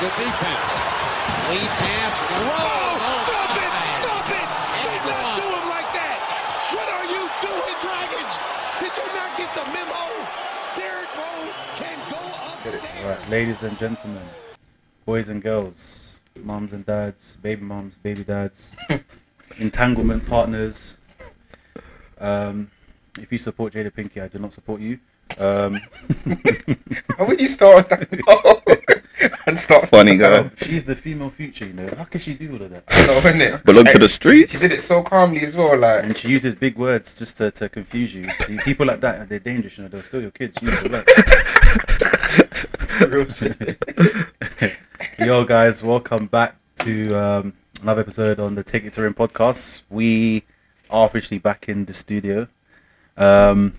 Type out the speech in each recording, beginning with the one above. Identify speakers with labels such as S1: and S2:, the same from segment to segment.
S1: good defense. Lead pass, throw.
S2: Oh, stop it! Stop it!
S1: And
S2: Do not
S1: one.
S2: do him like that! What are you doing, Dragons? Did you not get the memo? Derrick Rose can go upstairs.
S3: Right, ladies and gentlemen, boys and girls, moms and dads, baby moms, baby dads, entanglement partners. Um, if you support Jada Pinkett, I do not support you. Um,
S4: How would you start that? and start
S5: Funny guy.
S3: she's the female future, you know. How can she do all of that?
S4: No, innit?
S5: Belong to the streets.
S4: She did it so calmly as well, like.
S3: And she uses big words just to, to confuse you. See, people like that, they're dangerous, you know. They'll steal your kids. You know, like. Yo, guys, welcome back to um, another episode on the Take It to Ring podcast. We are officially back in the studio. Um,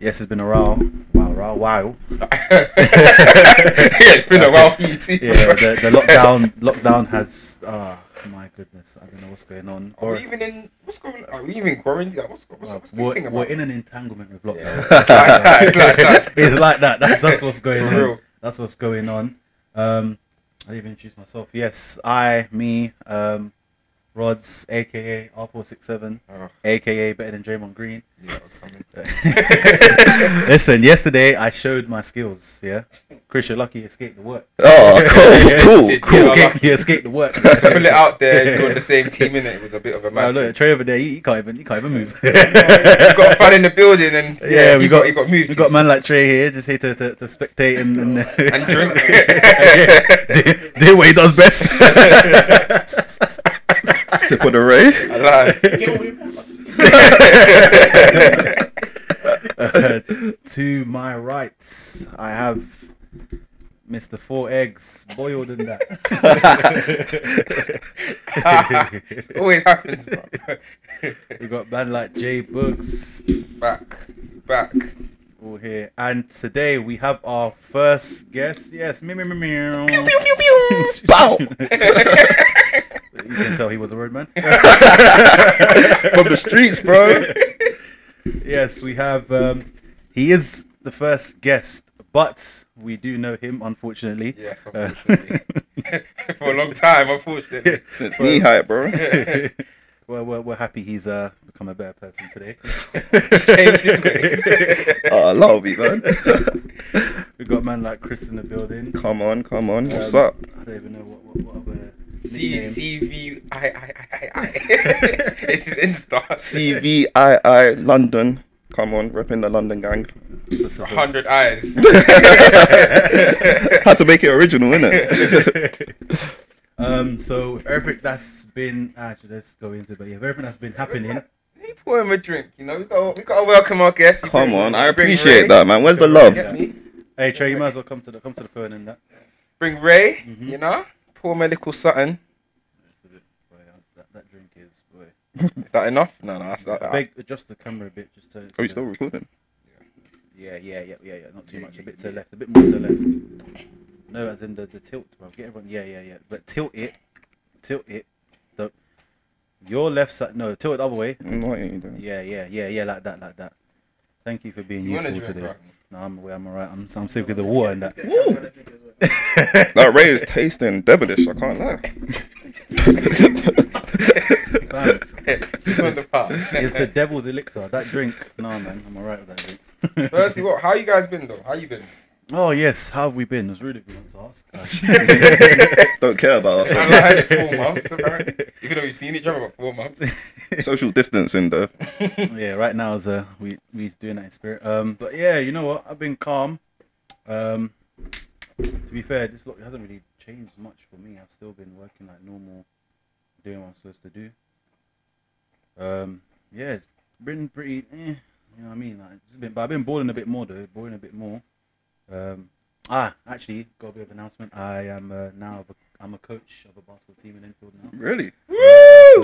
S3: yes, it's been a while. Wow, wow, wow.
S4: yeah, it's been a while for you too.
S3: Yeah, the, the lockdown lockdown has. Ah, my goodness, I don't know what's going on.
S4: Are we even in? What's going on? Are we even quarantined? Like, what's, what's, what's
S3: we're,
S4: thing about?
S3: we're in an entanglement with lockdown.
S4: Yeah, it's like that. It's like that.
S3: it's like that. That's that's what's going
S4: For
S3: on.
S4: real.
S3: That's what's going on. Um, I didn't even introduce myself. Yes, I, me, um, Rods, aka R467,
S4: Oh,
S3: aka better than Draymond Green.
S4: Yeah, it was coming.
S3: Listen, yesterday I showed my skills. Yeah, Chris, you're lucky you escaped the work.
S5: Oh, cool,
S3: You
S5: cool,
S4: Yeah,
S5: cool.
S3: escaped, you escaped the work.
S4: To put it out there, you're on the same team in it. It was a bit of a
S3: Wow,
S4: mad.
S3: look,
S4: thing.
S3: Trey over there, he, he can't even, he can't even move.
S4: you got a fan in the building, and yeah,
S3: Yeah, we
S4: you
S3: got-
S4: got, you got moved.
S3: We got man like Trey here, just here to, to, to spectate and, and, oh,
S4: and drink.
S3: do, do what he does best.
S5: Sip of the Ray.
S4: I lied.
S3: Uh, to my right, I have Mr. Four Eggs, boiled in that.
S4: It always happens, bro.
S3: we got man like Jay Books
S4: back, back.
S3: all here, and today we have our first guest. Yes, me me me me.
S5: Bow.
S3: You can tell he was a road man.
S5: From the streets, bro.
S3: yes, we have. Um, he is the first guest, but we do know him, unfortunately.
S4: Yes,
S3: Uh,
S4: unfortunately. For a long time, unfortunately.
S5: Since knee height, bro.
S3: well, we're, we're happy he's uh, become a better person today.
S4: Changed his ways.
S5: Oh, I love you, man.
S3: We've got a man like Chris in the building.
S5: Come on, come on. What's
S3: Um,
S5: up?
S3: I don't even know what what, what other
S4: C
S3: nickname.
S4: C V I I I I. It's his Insta.
S5: CVII London. Come on, repping the London gang.
S4: Hundred eyes.
S5: Had to make it original, innit?
S3: um, so everything that's been actually let's go into, it, but yeah, everything that's been happening.
S4: You pour him a drink. You know we got we got to welcome our guests. You
S5: Come
S4: bring-
S5: on, I
S4: bring
S5: appreciate
S4: Ray.
S5: that, man. Where's the love?
S4: Get me?
S3: Hey Trey, you might as well come to the come to the phone and that.
S4: Bring Ray.
S3: Mm-hmm.
S4: You know, pour him a little something.
S3: That, that drink is boy.
S4: Is that enough? No, no, that's not.
S3: I beg adjust the camera a bit just to.
S5: Are we still recording?
S3: Yeah, yeah, yeah, yeah, yeah. Not too much. A bit to the left. A bit more to the left. No, as in the, the tilt, bro. Get everyone. Yeah, yeah, yeah. But tilt it. Tilt it. The your left side. No, tilt it the other way.
S5: Mm, What are you doing?
S3: Yeah, yeah, yeah, yeah. Like that, like that. Thank you for being
S4: You want a
S3: useful
S4: drink,
S3: today.
S4: right?
S3: No, I'm away. I'm alright. I'm I'm sick with the water and that.
S5: That Ray is tasting devilish, I can't lie.
S3: Fam,
S4: He's on the path.
S3: it's the devil's elixir. That drink. No, man. I'm alright with that drink.
S4: Firstly, what? How you guys been though? How you been?
S3: Oh yes, how have we been? It's really good to ask.
S5: Don't care about us.
S4: I had it four months apparently. Even though we've seen each other for four months.
S5: Social distancing, though.
S3: yeah, right now is uh we we doing that in spirit. Um, but yeah, you know what? I've been calm. Um, to be fair, this look hasn't really changed much for me. I've still been working like normal, doing what I'm supposed to do. Um, yeah, it's been pretty. Eh, you know what I mean? Like, it's been, but I've been balling a bit more though, balling a bit more. Um, ah, actually, got a bit of announcement. I am uh, now a, I'm a coach of a basketball team in Enfield now.
S5: Really? Woo!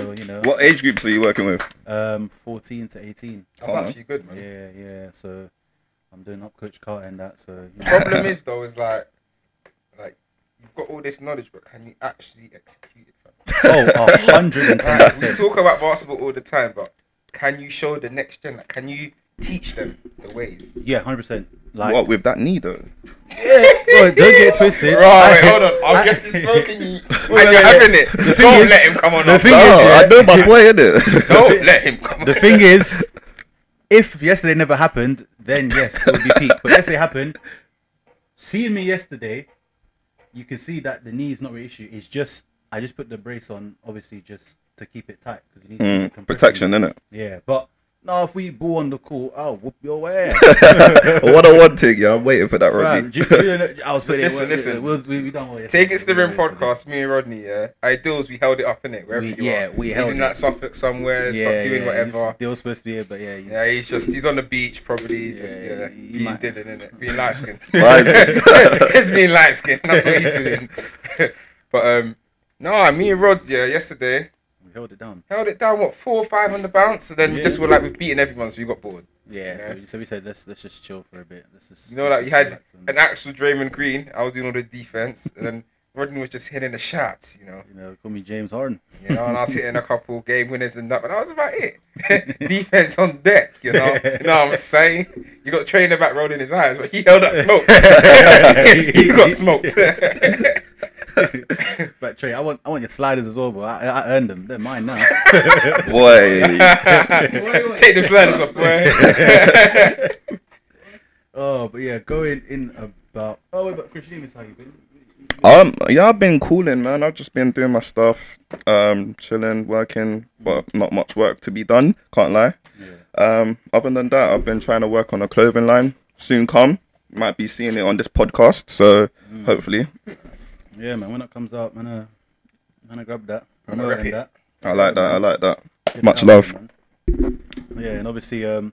S3: So you know,
S5: What age groups are you working with?
S3: um, 14 to 18.
S4: That's
S5: Come on.
S4: actually good, man.
S3: Yeah, yeah. So I'm doing up coach Carter and that. So you know.
S4: Problem is though, is like, like you've got all this knowledge, but can you actually execute it? Fam?
S3: oh, a hundred and ten
S4: Like, we talk about basketball all the time, but can you show the next gen? Like, can you teach them the ways?
S3: Yeah, hundred percent. Like,
S5: what with that knee though?
S3: Bro, oh, don't get it twisted.
S4: Right, hold on. I'll get the smoking you? And you're having it.
S3: thing
S4: Don't
S3: is-
S4: let him come on.
S3: the
S4: our
S3: thing is, yeah,
S5: I know my boy in it.
S4: Don't let him come on.
S3: The thing is, if yesterday never happened, then yes, it would be peak. But yesterday happened. Seeing me yesterday, you can see that the knee is not an issue. It's just I just put the brace on, obviously, just to keep it tight because you need
S5: Mm, protection,
S3: it.
S5: innit?
S3: Yeah, but no, if we ball on the court, I'll whoop your ass.
S5: what a one thing, yeah. I'm waiting for that,
S3: Fam,
S5: Rodney.
S3: do you- do you know- I was putting
S4: Listen,
S3: it.
S4: listen.
S3: We, we, we done all
S4: Take it to the rim
S3: yesterday.
S4: podcast, me and Rodney, yeah. Ideals, we held it up in it. Wherever
S3: We-
S4: you
S3: yeah,
S4: are.
S3: we
S4: he's
S3: held
S4: in
S3: it.
S4: that Suffolk somewhere,
S3: Yeah,
S4: yeah, doing
S3: yeah,
S4: whatever.
S3: he's- They were supposed to be here, but yeah, he's,
S4: Yeah, he's just he's on the beach probably, just
S3: Yeah,
S4: yeah,
S3: he
S4: being
S3: might-
S4: Dylan in it, being light skinned.
S5: Right.
S4: it's being light skinned. That's what he's doing. but um, no, me and Rods, yeah, yesterday
S3: we held it down.
S4: held it down. What four or five on the bounce, and then we
S3: Yeah.
S4: just were like we've beaten everyone, so we got bored.
S3: Yeah,
S4: Yeah.
S3: So, we- so we said let's let's just chill for a bit. Let's just
S4: You know, like you had an actual Draymond Green. I was doing all the defense, and then Rodney was just hitting the shots. You know,
S3: you know, call me James Harden.
S4: you know, and I was hitting a couple game winners and that, but that was about it. defense on deck. You know, you know what I'm saying. You got trainer back rolling his eyes, but he held that smoke. he got smoked.
S3: but Trey, I want I want your sliders as well, but I, I earned them. They're mine now.
S5: Boy,
S4: Take the sliders off, boy.
S3: oh, but yeah, going in about. Oh, wait, but Chris, you how you been?
S5: um, yeah, I've been cooling, man. I've just been doing my stuff, um, chilling, working, but not much work to be done. Can't lie. Um, other than that, I've been trying to work on a clothing line. Soon come. Might be seeing it on this podcast, so hopefully,
S3: Yeah, man. When it comes out, man, uh, man, I grab that.
S4: Wanna rep it?
S3: that.
S5: I like that. I like that. Much love.
S3: man. Yeah, and obviously, um,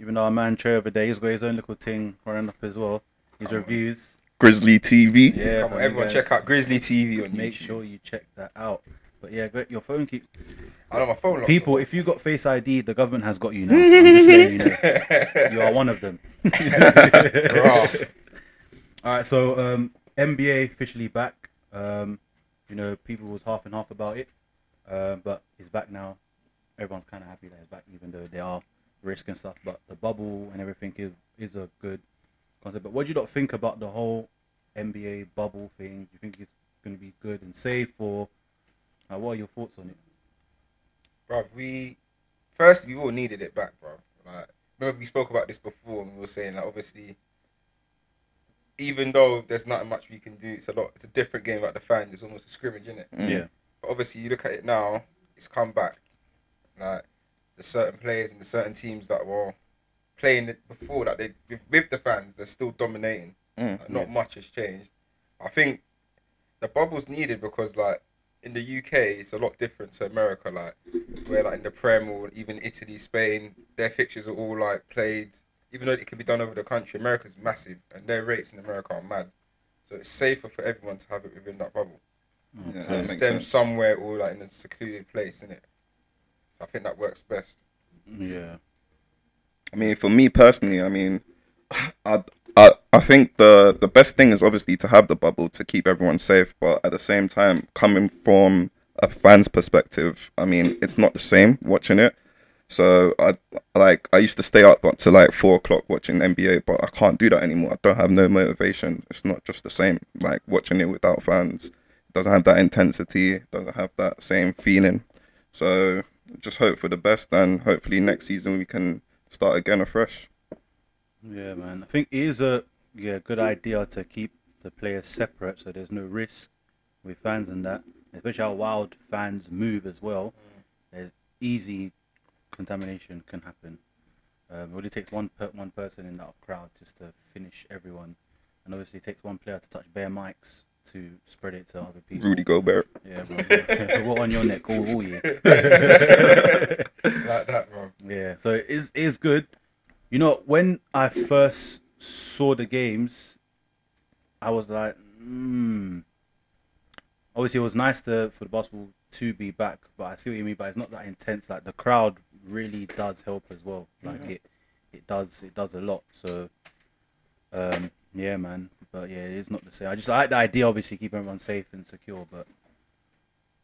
S3: even though our man Trey over there, he's got his own little thing running up as well. His reviews.
S5: Grizzly TV.
S3: Yeah,
S4: Come on, everyone
S3: guys
S4: check out Grizzly TV on
S3: Make
S4: YouTube.
S3: sure you check that out. But yeah, your phone keeps.
S4: I know my phone.
S3: People, if you got Face ID, the government has got you now. I'm you know. You are one of them. All right, so um, NBA officially back. Um, you know, people was half and half about it, uh, but it's back now. Everyone's kind of happy that it's back, even though there are risk and stuff. But the bubble and everything is is a good concept. But what do you not think about the whole NBA bubble thing? Do you think it's going to be good and safe, or uh, what are your thoughts on it?
S4: bro. We first we all needed it back, bro. Like, remember we spoke about this before, and we were saying like obviously, even though there's not much we can do, it's a lot. It's a different game about the fans. It's almost a scrimmage, isn't it?
S3: Yeah,
S4: But obviously, you look at it now. It's come back. Like the certain players and the certain teams that were playing it before that they with, with the fans, they're still dominating.
S5: Mm.
S4: Like, not much has changed. I think the bubble's needed because like in the UK it's a lot different to America. Like where like in the Prem or even Italy, Spain, their fixtures are all like played. Even though it can be done over the country, America's massive and their rates in America are mad. So it's safer for everyone to have it within that bubble. Mm.
S5: Yeah,
S4: And
S5: that
S4: them
S5: sense.
S4: somewhere or like in a secluded place, innit? I think that works best.
S3: yeah,
S5: I mean, for me personally, I mean, I, I, I think the the best thing is obviously to have the bubble to keep everyone safe, but at the same time, coming from a fan's perspective, I mean, it's not the same watching it. So I like I used to stay up until like four o'clock watching NBA, but I can't do that anymore. I don't have no motivation. It's not just the same. Like watching it without fans, it doesn't have that intensity. it Doesn't have that same feeling. So just hope for the best, and hopefully next season we can start again afresh.
S3: yeah, man. I think it is a yeah good idea to keep the players separate so there's no risk with fans and that, especially how wild fans move as well. There's easy contamination can happen. Um, it only takes one per, one person in that crowd just to finish everyone, and obviously it takes one player to touch bare mics to spread it to other people.
S5: Rudy Gobert.
S3: Yeah, bro. what on your neck all, all year.
S4: like that, bro.
S3: Yeah, so it is it is good. You know, when I first saw the games, I was like, hmm. Obviously, it was nice to for the basketball to be back, but I see what you mean. But it's not that intense. Like the crowd really does help as well. Like it, it does it does a lot. So, um, yeah, man. But yeah, it's not the same. I just I like the idea, obviously, keep everyone safe and secure. But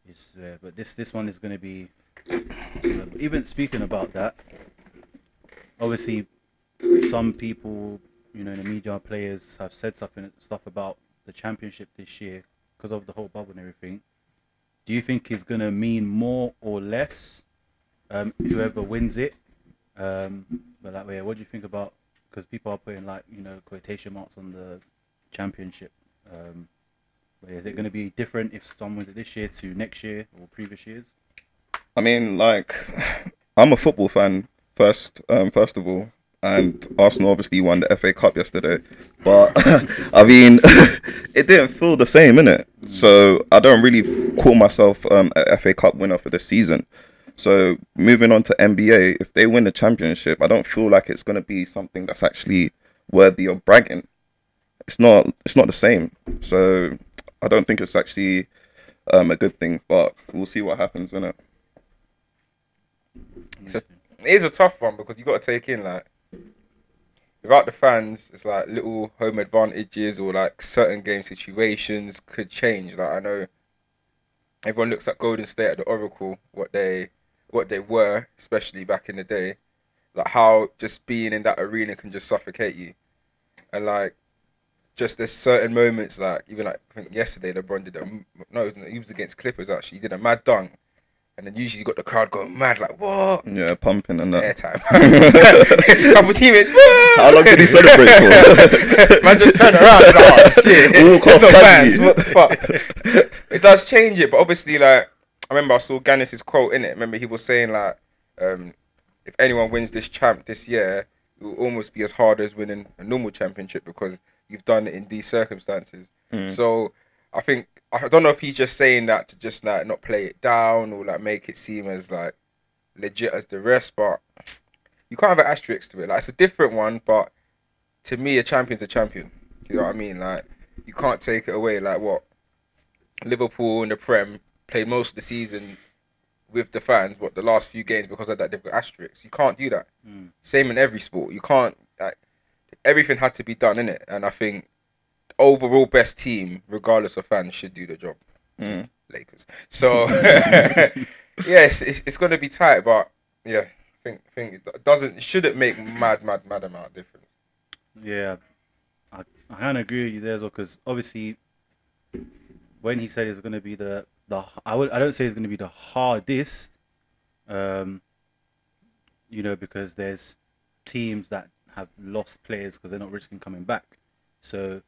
S3: it's uh, but this this one is going to be even speaking about that, obviously, some people you know, in the media players have said something stuff about the championship this year because of the whole bubble and everything. Do you think it's gonna mean more or less? Um, whoever wins it. Um, but that way, what do you think about? Because people are putting like you know quotation marks on the championship. Um, is it going to be different if someone wins it this year to next year or previous years?
S5: I mean, like, I'm a football fan first, um, first of all, and Arsenal obviously won the FA Cup yesterday, but I mean, it didn't feel the same, innit? So I don't really call myself um, a FA Cup winner for this season. So moving on to NBA, if they win the championship, I don't feel like it's gonna be something that's actually worthy of bragging. It's not. It's not the same. So I don't think it's actually um, a good thing. But we'll see what happens, innit?
S4: It's a, it is a tough one because you got to take in like without the fans, it's like little home advantages or like certain game situations could change. Like I know everyone looks at Golden State at the Oracle, what they what they were, especially back in the day, like how just being in that arena can just suffocate you, and like just there's certain moments like even like I think yesterday LeBron did a no, it he was against Clippers actually. He did a mad dunk, and then usually you got the crowd going mad like what
S5: Yeah, pumping and that.
S4: airtime. a couple teammates.
S5: How long did he celebrate for?
S4: Man just turn around and like, oh shit.
S5: Walk off
S4: fans, what the fuck? it does change it, but obviously like I remember I saw Giannis's quote in it. Remember he was saying like, um, if anyone wins this champ this year, it will almost be as hard as winning a normal championship because you've done it in these circumstances. So I think I don't know if he's just saying that to just like not play it down or like make it seem as like legit as the rest, but you can't have an asterisk to it. Like it's a different one, but to me, a champion's a champion. You know what I mean? Like you can't take it away. Like what Liverpool in the Prem played most of the season with the fans, but the last few games because of that they've got asterisks. You can't do that. Hmm. Same in every sport. You can't like everything had to be done in it, and I think the overall best team, regardless of fans, should do the job. Hmm. Just Lakers. So yes, it's, it's going to be tight, but yeah, I think think it doesn't it shouldn't make mad mad mad amount of difference.
S3: Yeah, I, I kind of agree with you there as well because obviously when he said it's going to be the the I would I don't say it's going to be the hardest, um, you know, because there's teams that have lost players because they're not risking coming back. So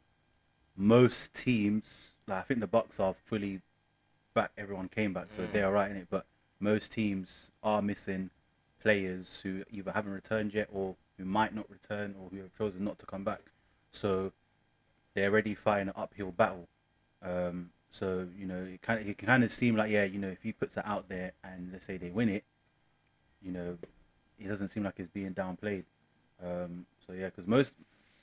S3: most teams, like I think the Bucks are fully back. Everyone came back, so they are right in it. But most teams are missing players who either haven't returned yet or who might not return or who have chosen not to come back. So they're already fighting an uphill battle. Um, so you know, it kind of it can kind of seem like yeah, you know, if he puts it out there and let's say they win it, you know, it doesn't seem like it's being downplayed. Um, so yeah, because most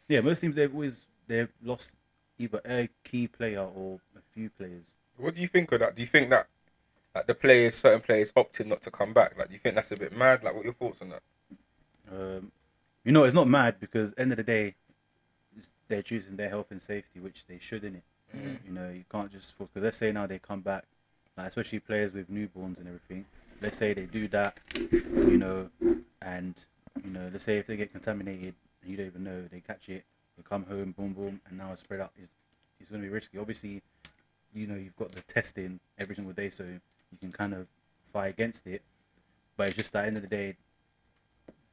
S3: yeah most teams they've always they've lost either a key player or a few players.
S4: What do you think of that? Do you think that like the players, certain players opted not to come back? Like, do you think that's a bit mad? Like, what are your thoughts on that?
S3: Um, you know, it's not mad because end of the day, it's- they're choosing their health and safety, which they should in it. Mm. You know, you can't just because let's say now they come back, like especially players with newborns and everything. Let's say they do that, you know, and you know, let's say if they get contaminated and you don't even know, they catch it, they come home, boom, boom, and now it's spread out. It's, it's going to be risky. Obviously, you know, you've got the testing every single day, so you can kind of fight against it. But it's just at the end of the day,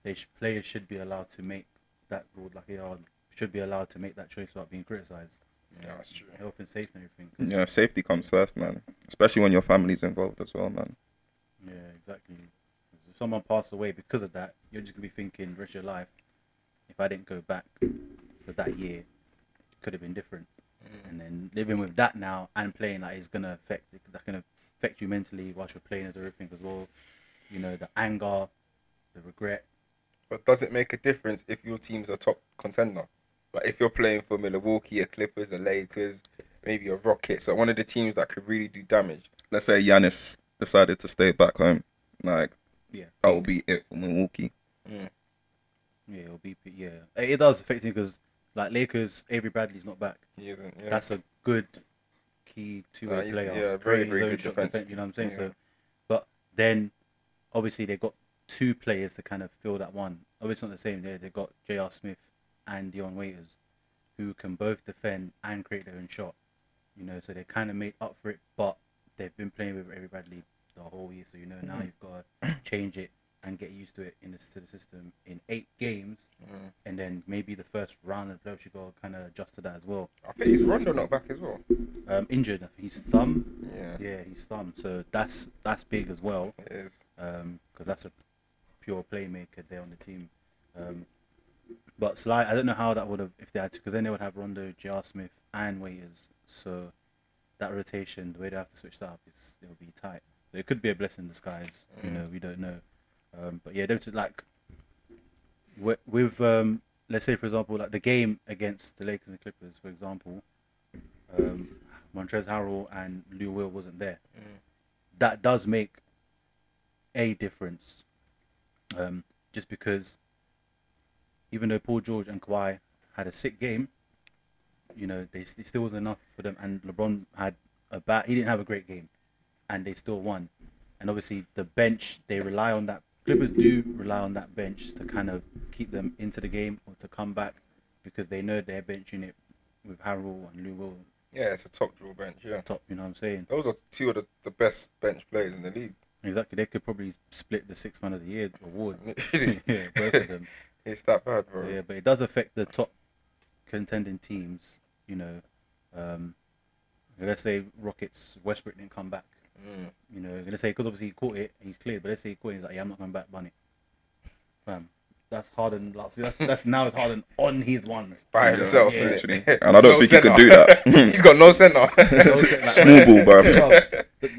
S3: they sh- players should be allowed to make that rule, like they are, should be allowed to make that choice without being criticised.
S4: Yeah, that's true.
S3: Health and safety and everything. 'cause-
S5: Yeah, safety comes first, man. Especially when your family's involved as well, man.
S3: Yeah, exactly. If someone passed away because of that, you're just gonna be thinking the rest of your life. If I didn't go back for that year, it could have been different. Mm. And then living with that now and playing like is gonna affect that gonna affect you mentally whilst you're playing as everything as well. You know the anger, the regret.
S4: But does it make a difference if your team's a top contender? Like, if you're playing for Milwaukee, or Clippers, or Lakers, maybe a Rockets, so one of the teams that could really do damage.
S5: Let's say Giannis decided to stay back home. Like,
S3: Yeah,
S5: that would be it for Milwaukee.
S3: yeah, it'll be yeah. It it does affect you because like Lakers, Avery Bradley's not back.
S4: He isn't. Yeah.
S3: that's a good key two way
S4: Uh,
S3: player.
S4: yeah, very, very good defense.
S3: defense, You know what I'm saying?
S4: Yeah.
S3: So, but then obviously they've got two players to kind of fill that one. Obviously, it's not the same. They they got J.R. Smith and Dion Waiters, who can both defend and create their own shot. You know, so they kind of made up for it, but they've been playing with Avery Bradley the whole year, so you know now you've got to change it and get used to it in this to the system in eight games, and then maybe the first round of the playoffs you got to kind of adjust to that as well.
S4: I think he's Rondo not back as well.
S3: Um, injured, his thumb.
S4: Yeah,
S3: Yeah, his thumb. So that's that's big as well
S4: it is.
S3: because that's a pure playmaker there on the team. Um, but Sly, I don't know how that would have if they had to, because then they would have Rondo, J.R. Smith, and Waiters. So that rotation, the way they have to switch that up, is it'll be tight. So it could be a blessing in disguise. You know, we don't know. Um, but yeah, they're just like with, with um, let's say for example, like the game against the Lakers and Clippers, for example, um, Montrezl Harrell and Lou Will wasn't there. That does make a difference. Um, just because even though Paul George and Kawhi had a sick game, you know, they, it still wasn't enough for them. And LeBron had a bad, he didn't have a great game, and they still won. And obviously, the bench, they rely on that. Clippers do rely on that bench to kind of keep them into the game or to come back because they know their bench unit with Harrell and Lou Will
S4: Yeah, it's a top draw bench. Yeah,
S3: top, you know what I'm saying?
S4: those are two of the, the best bench players in the league.
S3: Exactly. They could probably split the six man of the year award. Yeah, both of them.
S4: It's that bad, bro.
S3: Yeah, but it does affect the top contending teams. You know, um, let's say Rockets Westbrook didn't come back.
S4: Mm.
S3: You know, let's say because obviously he caught it, and he's cleared. But let's say he caught it, he's like, yeah, I'm not coming back, bunny. Fam, that's Harden. Like, see, that's that's now it's Harden on his ones.
S4: By
S5: Yeah,
S4: himself,
S3: yeah,
S5: literally. And I don't think he could do that.
S4: He's got no center.
S3: Like,
S5: Small ball, bro.
S3: Bro,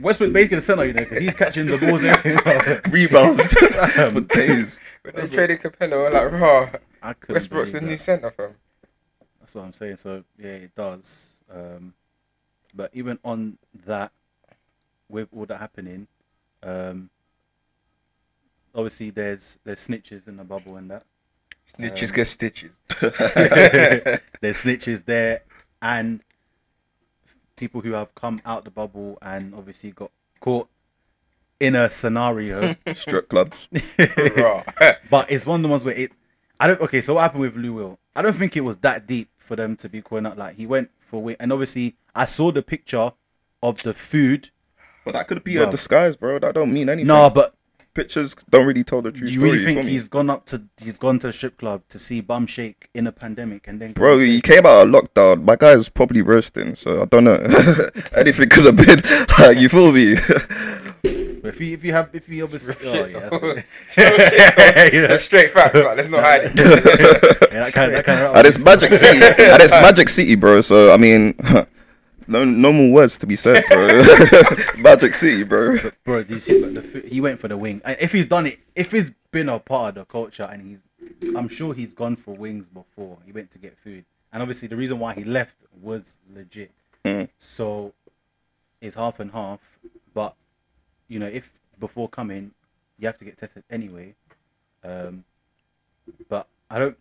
S3: Westbrook basically the center, you know, because he's catching the balls. everywhere.
S5: Rebounds for days.
S4: when they traded Capela, we're like, raw.
S3: I couldn't
S4: Westbrook's the
S3: believe
S4: new center, fam.
S3: That's what I'm saying. So yeah, it does. Um, but even on that, with all that happening, um, obviously there's there's snitches in the bubble and that.
S4: Snitches um, get stitches.
S3: there's snitches there and people who have come out the bubble and obviously got caught in a scenario.
S5: Strip clubs.
S3: but it's one of the ones where it. I don't. Okay, so what happened with Lou Will? I don't think it was that deep for them to be calling out. Like he went for wing, and obviously I saw the picture of the food.
S5: But that could be
S3: Bro.
S5: a disguise, bro. That don't mean anything.
S3: No, but
S5: Pictures don't really tell the true
S3: do you
S5: story.
S3: really think
S5: feel me?
S3: he's gone up to he's gone to the strip club to see bum shake in a pandemic and then
S5: Bro, he came out of lockdown. My guy's probably roasting, so I don't know. Anything could have been. Like, you feel me?
S3: But if you if you have if you obviously oh yeah, that's- You know,
S4: Straight facts, like, let's not hide it.
S3: yeah, that kind of, that kind of
S5: and it's Magic City. and it's Magic City, bro. So I mean, no, no more words to be said, bro. Magic City, bro.
S3: bro. Do you see? But the, he went for the wing. If he's done it, if he's been a part of the culture, and he's, I'm sure he's gone for wings before. He went to get food, and obviously the reason why he left was legit.
S5: Mm.
S3: So it's half and half. But you know, if before coming, you have to get tested anyway. Um, but I don't.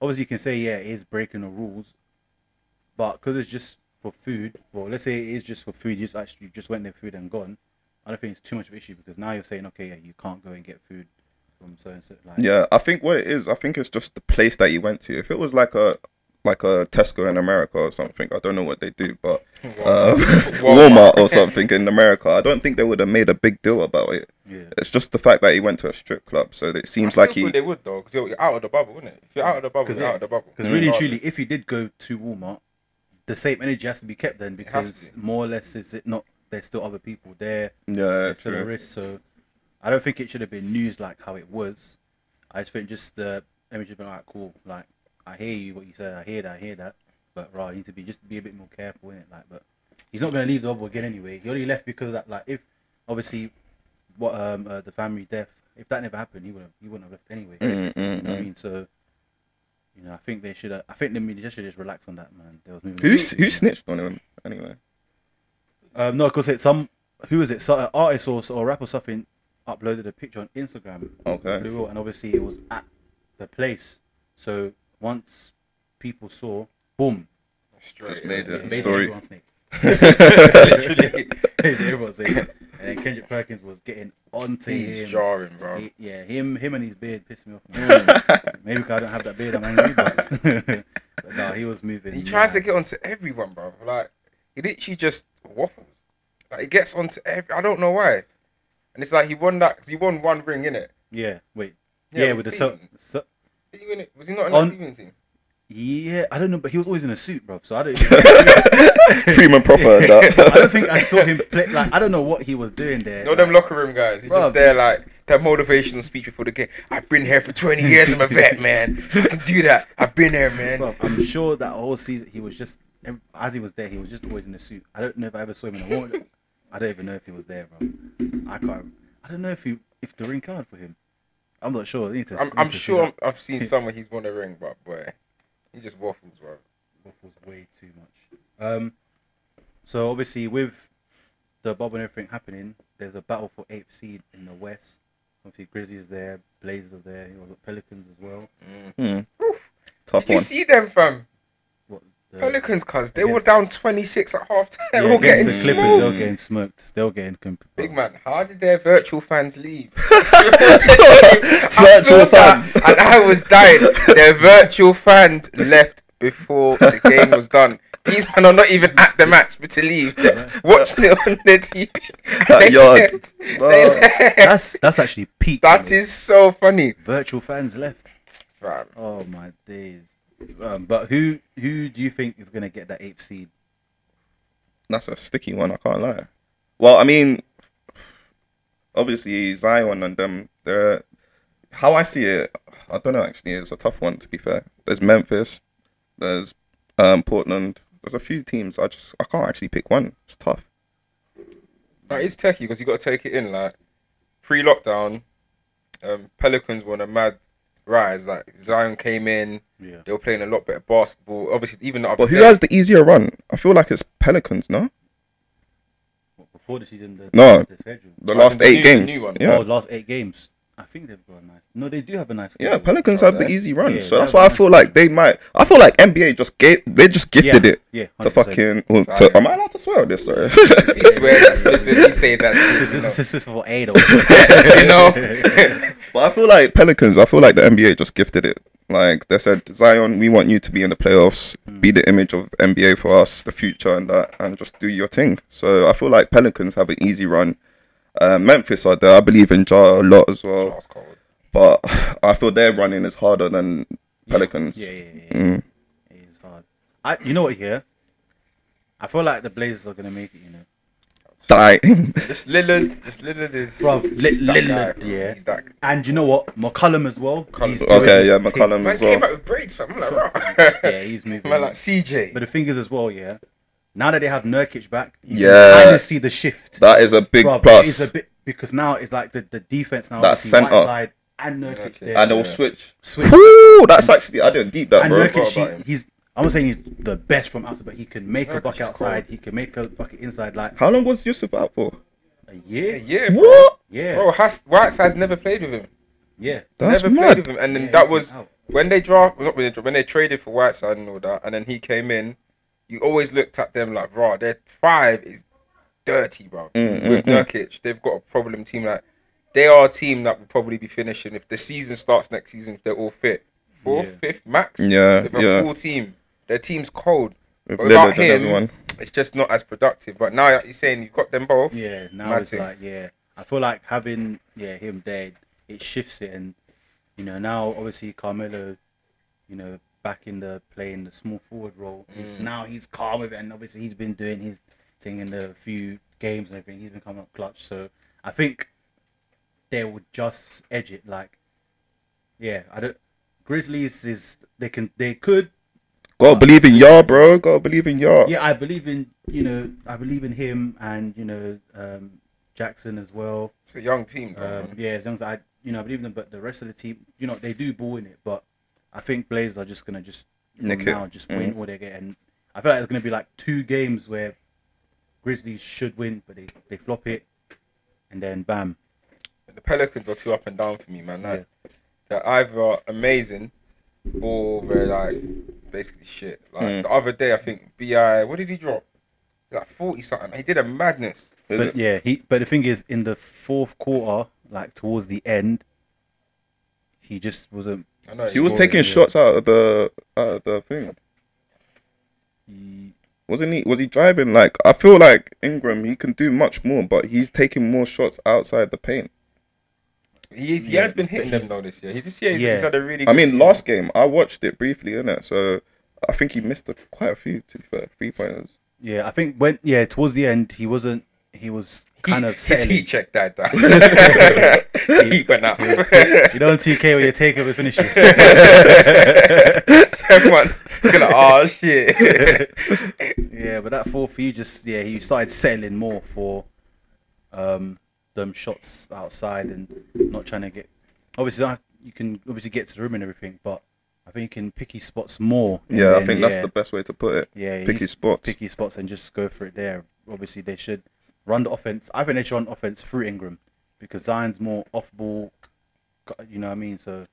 S3: Obviously, you can say yeah, it is breaking the rules, but because it's just for food, well, let's say it is just for food, you just actually just went there for food and gone. I don't think it's too much of an issue because now you're saying okay, yeah, you can't go and get food from certain certain like
S5: Yeah, I think what it is, I think it's just the place that you went to. If it was like a like a Tesco in America or something, I don't know what they do, but uh, Walmart or something in America, I don't think they would have made a big deal about it.
S3: yeah.
S5: It's just the fact that he went to a strip club, so it seems
S4: I
S5: like he.
S4: they would though, because you're out of the bubble, wouldn't it? If you're out of the bubble,
S3: 'Cause
S4: you're
S3: yeah,
S4: out of the bubble.
S3: Because really truly, if he did go to Walmart, the same energy has to be kept then because
S4: to.
S3: more or less is it not there's still other people there.
S5: Yeah,
S3: There's still a risk. So I don't think it should have been news like how it was. I just think just the image has been like cool. Like I hear you what you said. I hear that. I hear that. But right, you need to be just be a bit more careful in it. Like, but he's not going to leave the bubble again anyway. He only left because of that. Like, if obviously what um uh, the family death, if that never happened, he would have he wouldn't have left anyway.
S5: Mm,
S3: basically,
S5: mm,
S3: you know what I mean? So. You know, I think they should. I think the media should just relax on that, man. They was moving.
S5: Who who snitched on him anyway?
S3: Um, no, because it's some who is it? So, uh, artist or, or rapper or something uploaded a picture on Instagram.
S5: Okay.
S3: Blue Whale, and obviously it was at the place. So once people saw, boom,
S4: Straight.
S5: Just made
S3: yeah,
S5: it a
S3: basically
S5: story.
S3: everyone's snake. Literally, basically everyone's snake. And then Kendrick Perkins was getting onto
S4: He's
S3: him.
S4: jarring, bro.
S3: He- yeah, him, him and his beard pissed me off. Maybe because I don't have that beard, I'm angry. But, but no, he was moving.
S4: He tries to get onto everyone, bro. Like he literally just waffles. Like he gets onto every. I don't know why. And it's like he won that. Cause he won one ring in it.
S3: Yeah, wait.
S4: Yeah,
S3: Yeah,
S4: with
S3: with the so, so,
S4: Did he win it? Was he not in
S3: On-
S4: the team?
S3: Yeah, I don't know, but he was always in a suit, bro. So I don't.
S5: Prim and proper. and
S3: I don't think I saw him play. Like I don't know what he was doing there.
S4: No, them locker room guys. He's
S3: Bruv.
S4: just there like that motivational speech before the game. I've been here for 20 years. I'm a vet, man. I can do that. I've been there, man.
S3: Bro, I'm sure that whole season he was just as he was there, he was just always in a suit. I don't know if I ever saw him in a warm. I don't even know if he was there, bro. I can't. I don't know if he if the ring card for him. I'm not sure. I need to,
S4: I'm,
S3: need
S4: I'm
S3: to
S4: sure. I'm, I've seen somewhere he's won a ring, but boy, he just waffles, bro.
S3: waffles way too much. Um, so obviously with the bubble and everything happening, there's a battle for eighth seed in the West. Obviously Grizzlies there, Blazers are there, you know, Pelicans as well.
S5: Hmm. Tough
S4: Did you see them, fam?
S3: The,
S4: Pelicans, cuz they were down 26 at half time.
S3: yeah,
S4: They're getting
S3: against the Clippers,
S4: smoked.
S3: they're getting smoked. Still getting
S4: Big oh. man, how did their virtual fans leave?
S5: Virtual
S4: I saw that,
S5: fans.
S4: and I was dying. Their virtual fans left before the game was done. These men are not even at the match, but to leave, They're watching it on their TV.
S5: That yard. Oh.
S3: That's that's actually peak.
S4: That is so funny.
S3: virtual fans left. Oh my days. Um, but who who do you think is gonna get that eighth seed?
S5: That's a sticky one. I can't lie. Well, I mean, obviously Zion and them. They're how I see it. I don't know. Actually, it's a tough one. To be fair, there's Memphis, there's um, Portland. There's a few teams. I just I can't actually pick one. It's tough.
S4: Like, it's techie because you got to take it in. Like pre lockdown, um, Pelicans were on a mad rise. Like Zion came in,
S3: Yeah.
S4: they were playing a lot better basketball. Obviously, even the other
S5: But who
S4: day-
S5: has the easier run? I feel like it's Pelicans. No,
S3: Before the season, the,
S5: No.
S3: the schedule.
S5: the last
S4: the
S5: eight
S4: new- the
S5: games.
S4: new one.
S5: Yeah,
S3: Oh, last eight games. I think they've got a nice. No, they do have a nice.
S5: yeah. Pelicans have the easy run,
S3: Yeah,
S5: so
S3: they
S5: that's
S3: have
S5: why
S3: a
S5: I
S3: nice
S5: feel like they might. I feel like NBA just gave. They just gifted
S3: Yeah,
S5: it.
S3: yeah,
S5: To
S3: 100%.
S5: fucking. Well, to,
S4: Zion.
S5: am I allowed to swear on this? Sorry.
S4: He swears explicitly. He say that.
S3: This is, this is for eight.
S4: you know.
S5: But I feel like Pelicans, I feel like the NBA just gifted it. Like they said, Zion, we want you to be in the playoffs, hmm. be the image of NBA for us, the future and that, and just do your thing. So I feel like Pelicans have an easy run. Uh, Memphis are there. I believe in Ja a lot as well.
S4: That's cold.
S5: But I feel their running is harder than Pelicans.
S3: Yeah, yeah, yeah.
S5: Mm.
S3: It is hard. I, you know what? Here, I feel like the Blazers are gonna make it. You know,
S5: Die.
S4: Just Lillard. Just Lillard is.
S3: Bruv,
S4: he's
S3: Lillard,
S4: guy,
S3: yeah.
S4: He's that.
S3: and you know what? McCollum as well.
S4: McCollum.
S5: Okay, yeah,
S3: his
S5: McCollum
S3: thing.
S4: Man
S5: as
S4: came out with braids, fam. I'm like, bro.
S3: Yeah, he's moving.
S4: Man, like CJ.
S3: But the thing is as well, yeah. Now that they have Nurkic back, you
S5: Yeah.
S3: can kind of see the shift.
S5: That is a big
S3: Bruv,
S5: plus.
S3: It is a bit because now it's like the, the defense now.
S5: That's
S3: obviously
S5: centre.
S3: Whiteside and Nurkic
S4: Nurkic.
S3: there.
S5: and they'll
S4: Yeah.
S5: switch.
S3: Switch.
S5: Woo, that's actually I didn't deep that,
S3: and
S5: bro.
S3: Nurkic, he- he's. I'm not saying he's the best from outside, but he can make a
S4: Nurkic
S3: bucket outside.
S4: cold.
S3: He can make a bucket inside. Like
S5: How long was Jusuf out for?
S3: a year.
S4: Yeah, bro.
S5: What?
S3: Yeah,
S4: Bro, Has- Whiteside's never played with him.
S3: yeah.
S5: That's
S4: never
S5: mad.
S4: played with him. And then
S3: Yeah,
S4: that was when they draft, not when they, dra- when they traded for Whiteside and all that, and then he came in. You always looked at them like, bro, their five is dirty, bro.
S5: Mm,
S4: With
S5: mm, mm.
S4: Nurkic, they've got a problem team. Like they are a team that will probably be finishing if the season starts next season. If they're all fit, fourth,
S3: Yeah.
S4: fifth max.
S5: Yeah,
S4: with a
S5: yeah.
S4: full team. Their team's cold.
S5: With
S4: But without him,
S5: everyone.
S4: it's just not as productive. But now you're saying you've got them both.
S3: Yeah, now
S4: Mad
S3: it's like yeah. I feel like having yeah him there, it shifts it, and you know now obviously Carmelo, you know back in the playing the small forward role.
S4: Mm.
S3: He's, now he's calm with it, and obviously he's been doing his thing in the few games and everything. He's been coming up clutch, so I think they would just edge it. Like yeah, I don't. Grizzlies is they can they could
S5: Gotta believe in y'all, bro. Gotta believe in y'all.
S3: yeah, I believe in you know I believe in him and you know um, Jackson as well.
S4: It's a young team. Though,
S3: Um, yeah, as long as I, you know, I believe in them, but the rest of the team, you know, they do ball in it. But I think Blazers are just gonna just from
S5: Nick it.
S3: now just win all they get, and I feel like it's gonna be like two games where Grizzlies should win, but they they flop it, and then bam,
S4: The Pelicans are too up and down for me, man. Like, They're either amazing or they're like basically shit. Like
S5: Mm.
S4: the other day, I think Bi. What did he drop? like forty something. He did a madness.
S3: But yeah, he. But the thing is, in the fourth quarter, like towards the end, he just wasn't.
S4: I know
S5: He was taking
S3: yeah.
S5: shots out of the out of the thing.
S3: He,
S5: Wasn't he? Was he driving? Like I feel like Ingram, he can do much more, but he's taking more shots outside the paint.
S4: He, he
S3: Yeah,
S4: has been hitting them though this year. He just yeah, he's,
S3: Yeah.
S4: he's had a really.
S5: I mean,
S4: season.
S5: last game I watched it briefly, innit? So I think he missed a, quite a few. To be fair, three pointers.
S3: yeah, I think when yeah towards the end he wasn't. He was kind
S4: He-
S3: of
S4: his
S3: settling.
S4: heat check died down. heat went out.
S3: You know, in 2K where you take over finishes.
S4: Everyone's gonna oh shit.
S3: yeah, but that fourth, you just yeah he started settling more for um them shots outside and not trying to get. Obviously, not- you can obviously get to the rim and everything, but I think you can pick his spots more. and
S5: Yeah, I
S3: then,
S5: think that's the best way to put it.
S3: yeah
S5: pick
S3: he's-
S5: his spots.
S3: pick his spots and just go for it there. Obviously, they should run the offense. I think they should run offense through Ingram because Zion's more off ball. You know what I mean? So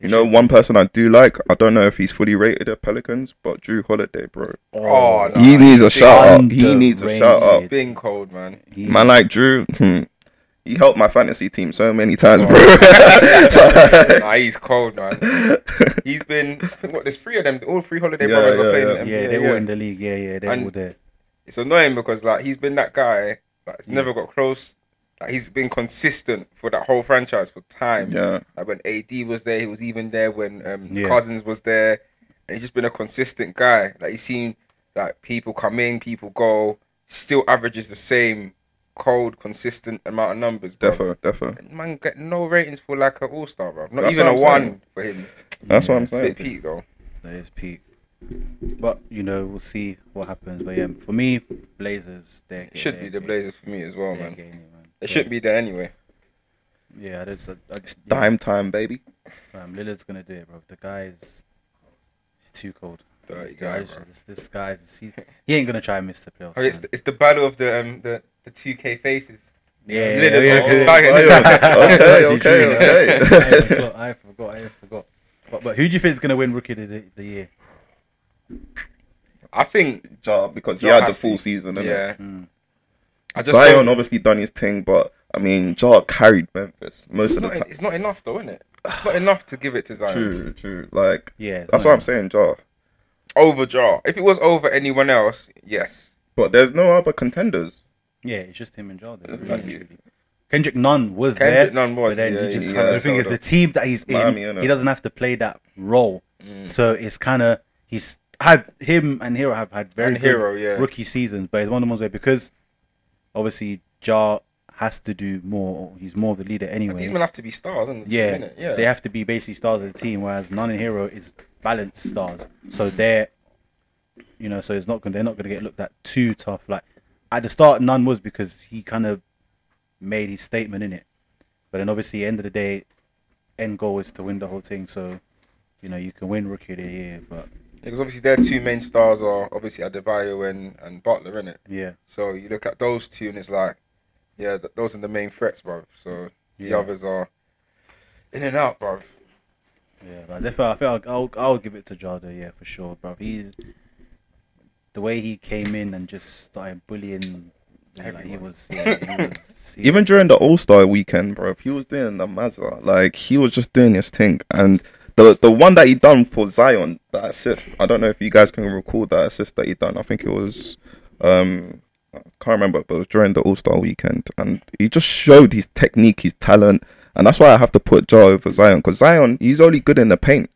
S5: You know, one person I do like. I don't know if he's fully rated at Pelicans, but Jrue Holiday, bro.
S4: Oh, no.
S5: he needs a
S4: he's
S5: shout out. He needs a shout
S3: underrated.
S5: out.
S4: Been cold, man.
S3: he-
S5: Man like Drew, hmm, he helped my fantasy team so many times, bro.
S4: nah, he's cold, man. He's been. I think what there's three of them. All three holiday
S5: Yeah,
S4: brothers
S5: yeah,
S4: are playing.
S5: yeah.
S3: yeah, they're all in the league. Yeah, yeah, they're
S4: And-
S3: all there.
S4: It's annoying because like he's been that guy. Like he's never got close. Like he's been consistent for that whole franchise for time.
S5: yeah,
S4: Like when AD was there, he was even there when um,
S3: Yeah.
S4: Cousins was there. And he's just been a consistent guy. Like he's seen like people come in, people go, still averages the same cold, consistent amount of numbers. Bro.
S5: defo, defo.
S4: Man, get no ratings for like an all star, bro. Not
S5: That's
S4: even a
S5: what I'm
S4: one
S5: saying.
S4: for him.
S5: That's what I'm saying.
S4: bit peak though.
S3: That is peak. But you know, we'll see what happens. But yeah, for me, Blazers. They
S4: It should be the Blazers for me as well, man.
S3: Gaining, man.
S4: It shouldn't be there anyway.
S3: Yeah, I just, I just yeah,
S5: Dime time, baby.
S3: fam, Lillard's gonna do it, bro. The guy's too cold.
S4: Dirty
S3: This
S4: guy,
S3: guy's- This, this guy, he, he ain't gonna try and miss the playoffs.
S4: Oh, it's, the, it's the battle of the um the the two K faces.
S3: yeah,
S4: Lillard
S3: yeah,
S4: versus
S3: yeah,
S4: Zion.
S5: Okay, okay, okay.
S3: I forgot. I forgot. I forgot. But, but who do you think is gonna win Rookie of the, the year?
S4: I think
S5: Ja, because he
S4: Ja
S5: had the full
S4: to.
S5: season, innit?
S4: yeah.
S3: Mm.
S4: I just
S5: Zion obviously done his thing, but I mean, Ja carried Memphis most of the
S4: not,
S5: time.
S4: it's not enough though, isn't it? It's not enough to give it to Zion.
S5: True, true. Like
S3: Yeah,
S5: that's
S3: not
S5: what I'm saying, Ja.
S4: Over Ja. If it was over anyone else, yes.
S5: But there's no other contenders.
S3: Yeah, it's just him and Jordan. really
S4: Exactly.
S3: and. Kendrick Nunn was
S4: Kendrick
S3: there,
S4: Nunn was,
S3: but then
S4: yeah,
S3: he just
S4: he-
S3: kind
S5: yeah,
S3: of. The thing is, the team that he's in,
S5: Miami, innit?
S3: he doesn't have to play that role,
S4: Mm.
S3: so it's kind of he's had him and Herro have had very
S4: And
S3: good
S4: Herro, yeah.
S3: rookie seasons, but it's one of the ones where because obviously Ja has to do more. He's more of the leader anyway.
S4: These men have to be stars, isn't it?
S3: Yeah,
S4: yeah.
S3: they have to be basically stars of the team, whereas Nunn and Herro is balanced stars. So they're, you know, so it's not gonna they're not gonna get looked at too tough. Like at the start, Nunn was because he kind of made his statement in it, but then obviously, end of the day, end goal is to win the whole thing. So, you know, you can win Rookie of the Year, but
S4: Because obviously their two main stars are obviously Adebayo and, and Butler, innit?
S3: yeah,
S4: So you look at those two and it's like, yeah, th- those are the main threats, bro. So the
S3: Yeah.
S4: others are in and out, bro.
S3: yeah. But definitely, I think I'll, I'll I'll give it to Jada, yeah, for sure, bro. He's the way he came in and just started bullying. Like he
S4: Everyone.
S3: was, yeah, he was
S5: Even
S3: serious.
S5: during the All Star weekend, bro, if he was doing the Mazza. Like he was just doing his thing. And the the one that he done for Zion, that assist. I don't know if you guys can recall that assist that he done. I think it was um I can't remember, but it was during the All Star weekend, and he just showed his technique, his talent, and that's why I have to put Ja over Zion because Zion he's only good in the paint.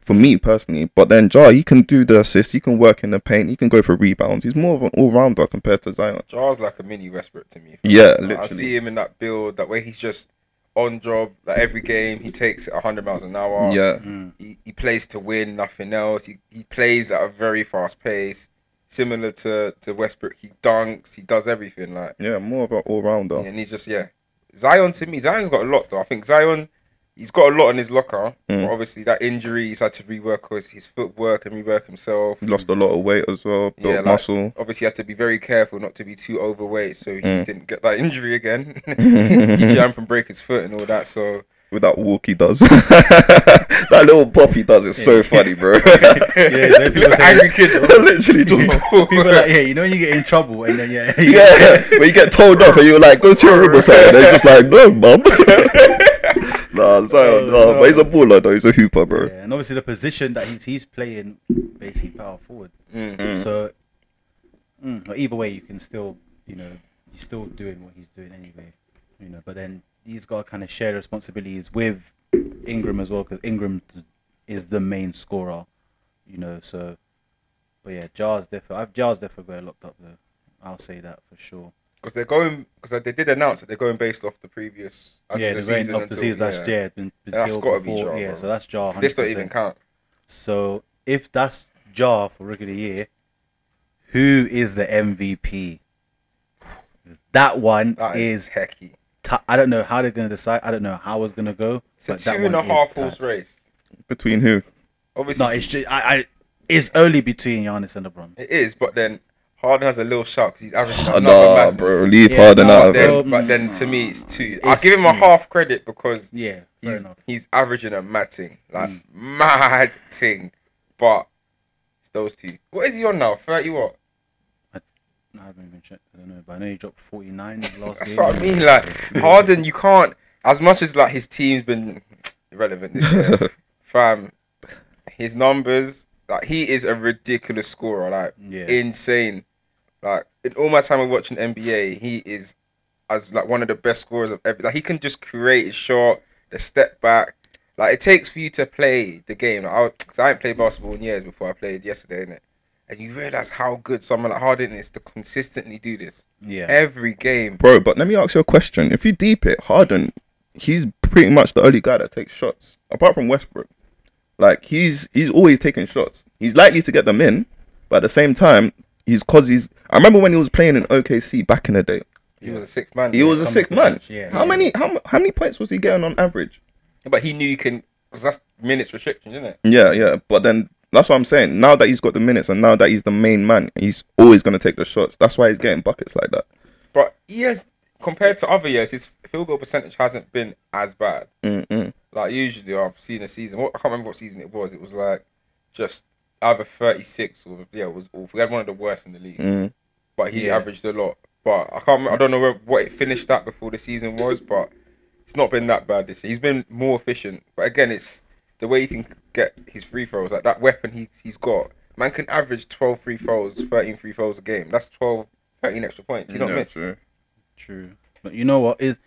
S5: For me personally, but then Ja, he can do the assists, he can work in the paint, he can go for rebounds. He's more of an all rounder compared to Zion.
S4: Ja's like a mini Westbrook to me.
S5: Yeah,
S4: Like, I see him in that build, that way he's just on job. Like every game, he takes it 100 miles an hour.
S5: Yeah,
S3: Mm.
S4: He, he plays to win, nothing else. He, he plays at a very fast pace, similar to, to Westbrook. He dunks, he does everything. Like,
S5: yeah, more of an all rounder.
S4: and he's just yeah. Zion to me, Zion's got a lot though. I think Zion, he's got a lot in his locker.
S5: Mm.
S4: But obviously that injury, he's had to rework his, his footwork and rework himself.
S5: He lost a lot of weight as well, built
S4: Yeah, like-
S5: muscle.
S4: Obviously, he had to be very careful not to be too overweight, so he
S5: Mm.
S4: didn't get that injury again. he jump and break his foot and all that. So
S5: with that walk he does. that little pop he does is so funny, bro.
S3: Yeah, so people
S4: He's an
S3: say-
S4: angry kid. bro.
S5: Literally just
S3: People are like, yeah, you know when you get in trouble and then yeah, you
S5: yeah. When you get told off and you're like, go to your room or something, they're just like, no, mum. Nah, Zion, nah, but he's a baller though. He's a hooper, bro.
S3: Yeah, and obviously the position that he's he's playing, basically power forward. So, mm, but either way, you can still, you know, he's still doing what he's doing anyway, you know. But then he's got to kind of share responsibilities with Ingram as well, because Ingram is the main scorer, you know. So, but yeah, Ja's definitely, I've Ja's definitely got it locked up though. I'll say that for sure.
S4: Because they're going, because they did announce that they're going based off the previous. as
S3: yeah,
S4: the
S3: the
S4: season
S3: off the
S4: until-
S3: season last
S4: yeah.
S3: year, been, been
S4: That's
S3: till
S4: gotta be Ja,
S3: yeah.
S4: bro.
S3: So that's Ja.
S4: This don't even count.
S3: So if that's Ja for Rookie of the Year, who is the MVP? That one
S4: That
S3: is.
S4: is techie.
S3: T- I don't know how they're gonna decide. I don't know how it's gonna go.
S4: It's
S3: but
S4: two and a
S3: one is
S4: half
S3: tight.
S4: horse race.
S5: Between who?
S4: Obviously,
S3: No, it's just I, I. It's only between Giannis and LeBron.
S4: it is, but then Harden has a little shout because he's averaging
S5: Oh,
S4: another
S5: nah,
S4: madness.
S5: bro. Leave
S3: Yeah,
S5: Harden
S3: nah,
S5: out
S4: But
S5: of
S4: then,
S5: it.
S3: bro.
S4: but then to me, it's two. I'll
S3: It's-
S4: give him a half credit because
S3: Yeah, fair
S4: he's,
S3: enough.
S4: he's averaging a mad thing, like mm. mad thing. But it's those two. What is he on now? Thirty what?
S3: I haven't even checked. I don't know, but I know he dropped forty nine last
S4: That's
S3: game.
S4: what I mean. Like Harden, you can't. As much as like his team's been irrelevant this year, fam. His numbers, like he is a ridiculous scorer, like
S3: Yeah.
S4: insane. Like in all my time of watching NBA, he is as like one of the best scorers of ever. Like he can just create a shot, the step back. Like it takes for you to play the game. Like, I, cause I ain't played basketball in years before I played yesterday, innit? And you realize how good someone like Harden is to consistently do this
S3: Yeah,
S4: every game.
S5: Bro, but let me ask you a question. If you deep it, Harden, he's pretty much the only guy that takes shots, apart from Westbrook. Like he's he's always taking shots. He's likely to get them in, but at the same time, he's cause he's. I remember when he was playing in OKC back in the day.
S4: He was a six man.
S5: He was a sick man.
S3: yeah.
S5: how many how how many points was he getting on average?
S4: but he knew you can because that's minutes restriction, isn't it?
S5: Yeah, yeah. But then that's what I'm saying. Now that he's got the minutes and now that he's the main man, he's always gonna take the shots. That's why he's getting buckets like that.
S4: But he has compared to other years, his field goal percentage hasn't been as bad.
S5: Mm-mm.
S4: Like usually, I've seen a season. What, I can't remember what season it was. It was like just either thirty six or yeah, it was awful. We had one of the worst in the league,
S5: Mm.
S4: but he
S3: Yeah.
S4: averaged a lot. But I can't. remember- I don't know where, what it finished at before the season was, but it's not been that bad this year. He's been more efficient. But again, it's the way he can get his free throws. Like that weapon he he's got. Man can average 12 free throws, 13 free throws a game. That's 12, 13 extra points. He don't
S5: Yeah,
S4: miss.
S5: true.
S3: True, but you know what is,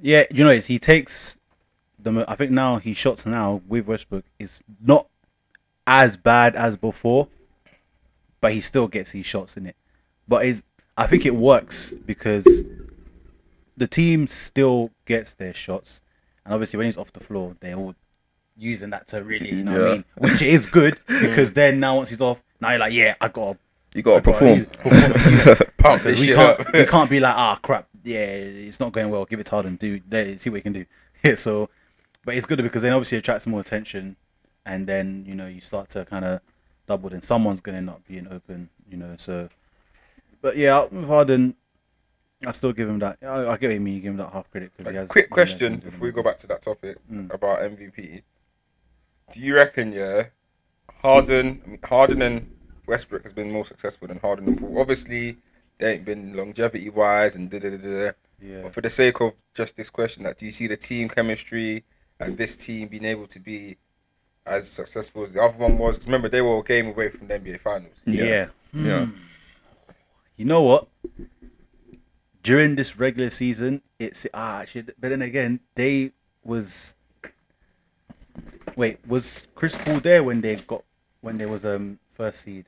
S3: yeah, you know is he takes the. I think now he shots now with Westbrook is not as bad as before, but he still gets his shots in it. But is I think it works because the team still gets their shots, and obviously when he's off the floor, they're all using that to really, you know, what I mean, which is good because then now once he's off, now you're like, yeah, I got
S5: You gotta
S3: to
S5: perform.
S4: Pump this
S3: we
S4: shit
S3: can't
S4: up.
S3: we can't be like ah crap yeah it's not going well give it to Harden do see what you can do yeah so but it's good because then obviously it attracts more attention and then you know you start to kind of double then someone's gonna not being open you know so but yeah with Harden I still give him that I, I get what you mean you give him that half credit because he has
S4: Quick question
S3: doing
S4: before we go back to that topic
S3: Mm.
S4: about MVP. Do you reckon, yeah, Harden, I mean, Harden and Westbrook has been more successful than Harden and Paul? Obviously, they ain't been longevity wise and da da da da.
S3: yeah
S4: But for the sake of just this question, that do you see the team chemistry and this team being able to be as successful as the other one was? 'Cause remember, they were a game away from the NBA Finals.
S3: yeah
S5: Yeah.
S3: you know what? During this regular season, it's ah shit. But then again, they was wait was Chris Paul there when they got when they was um first seed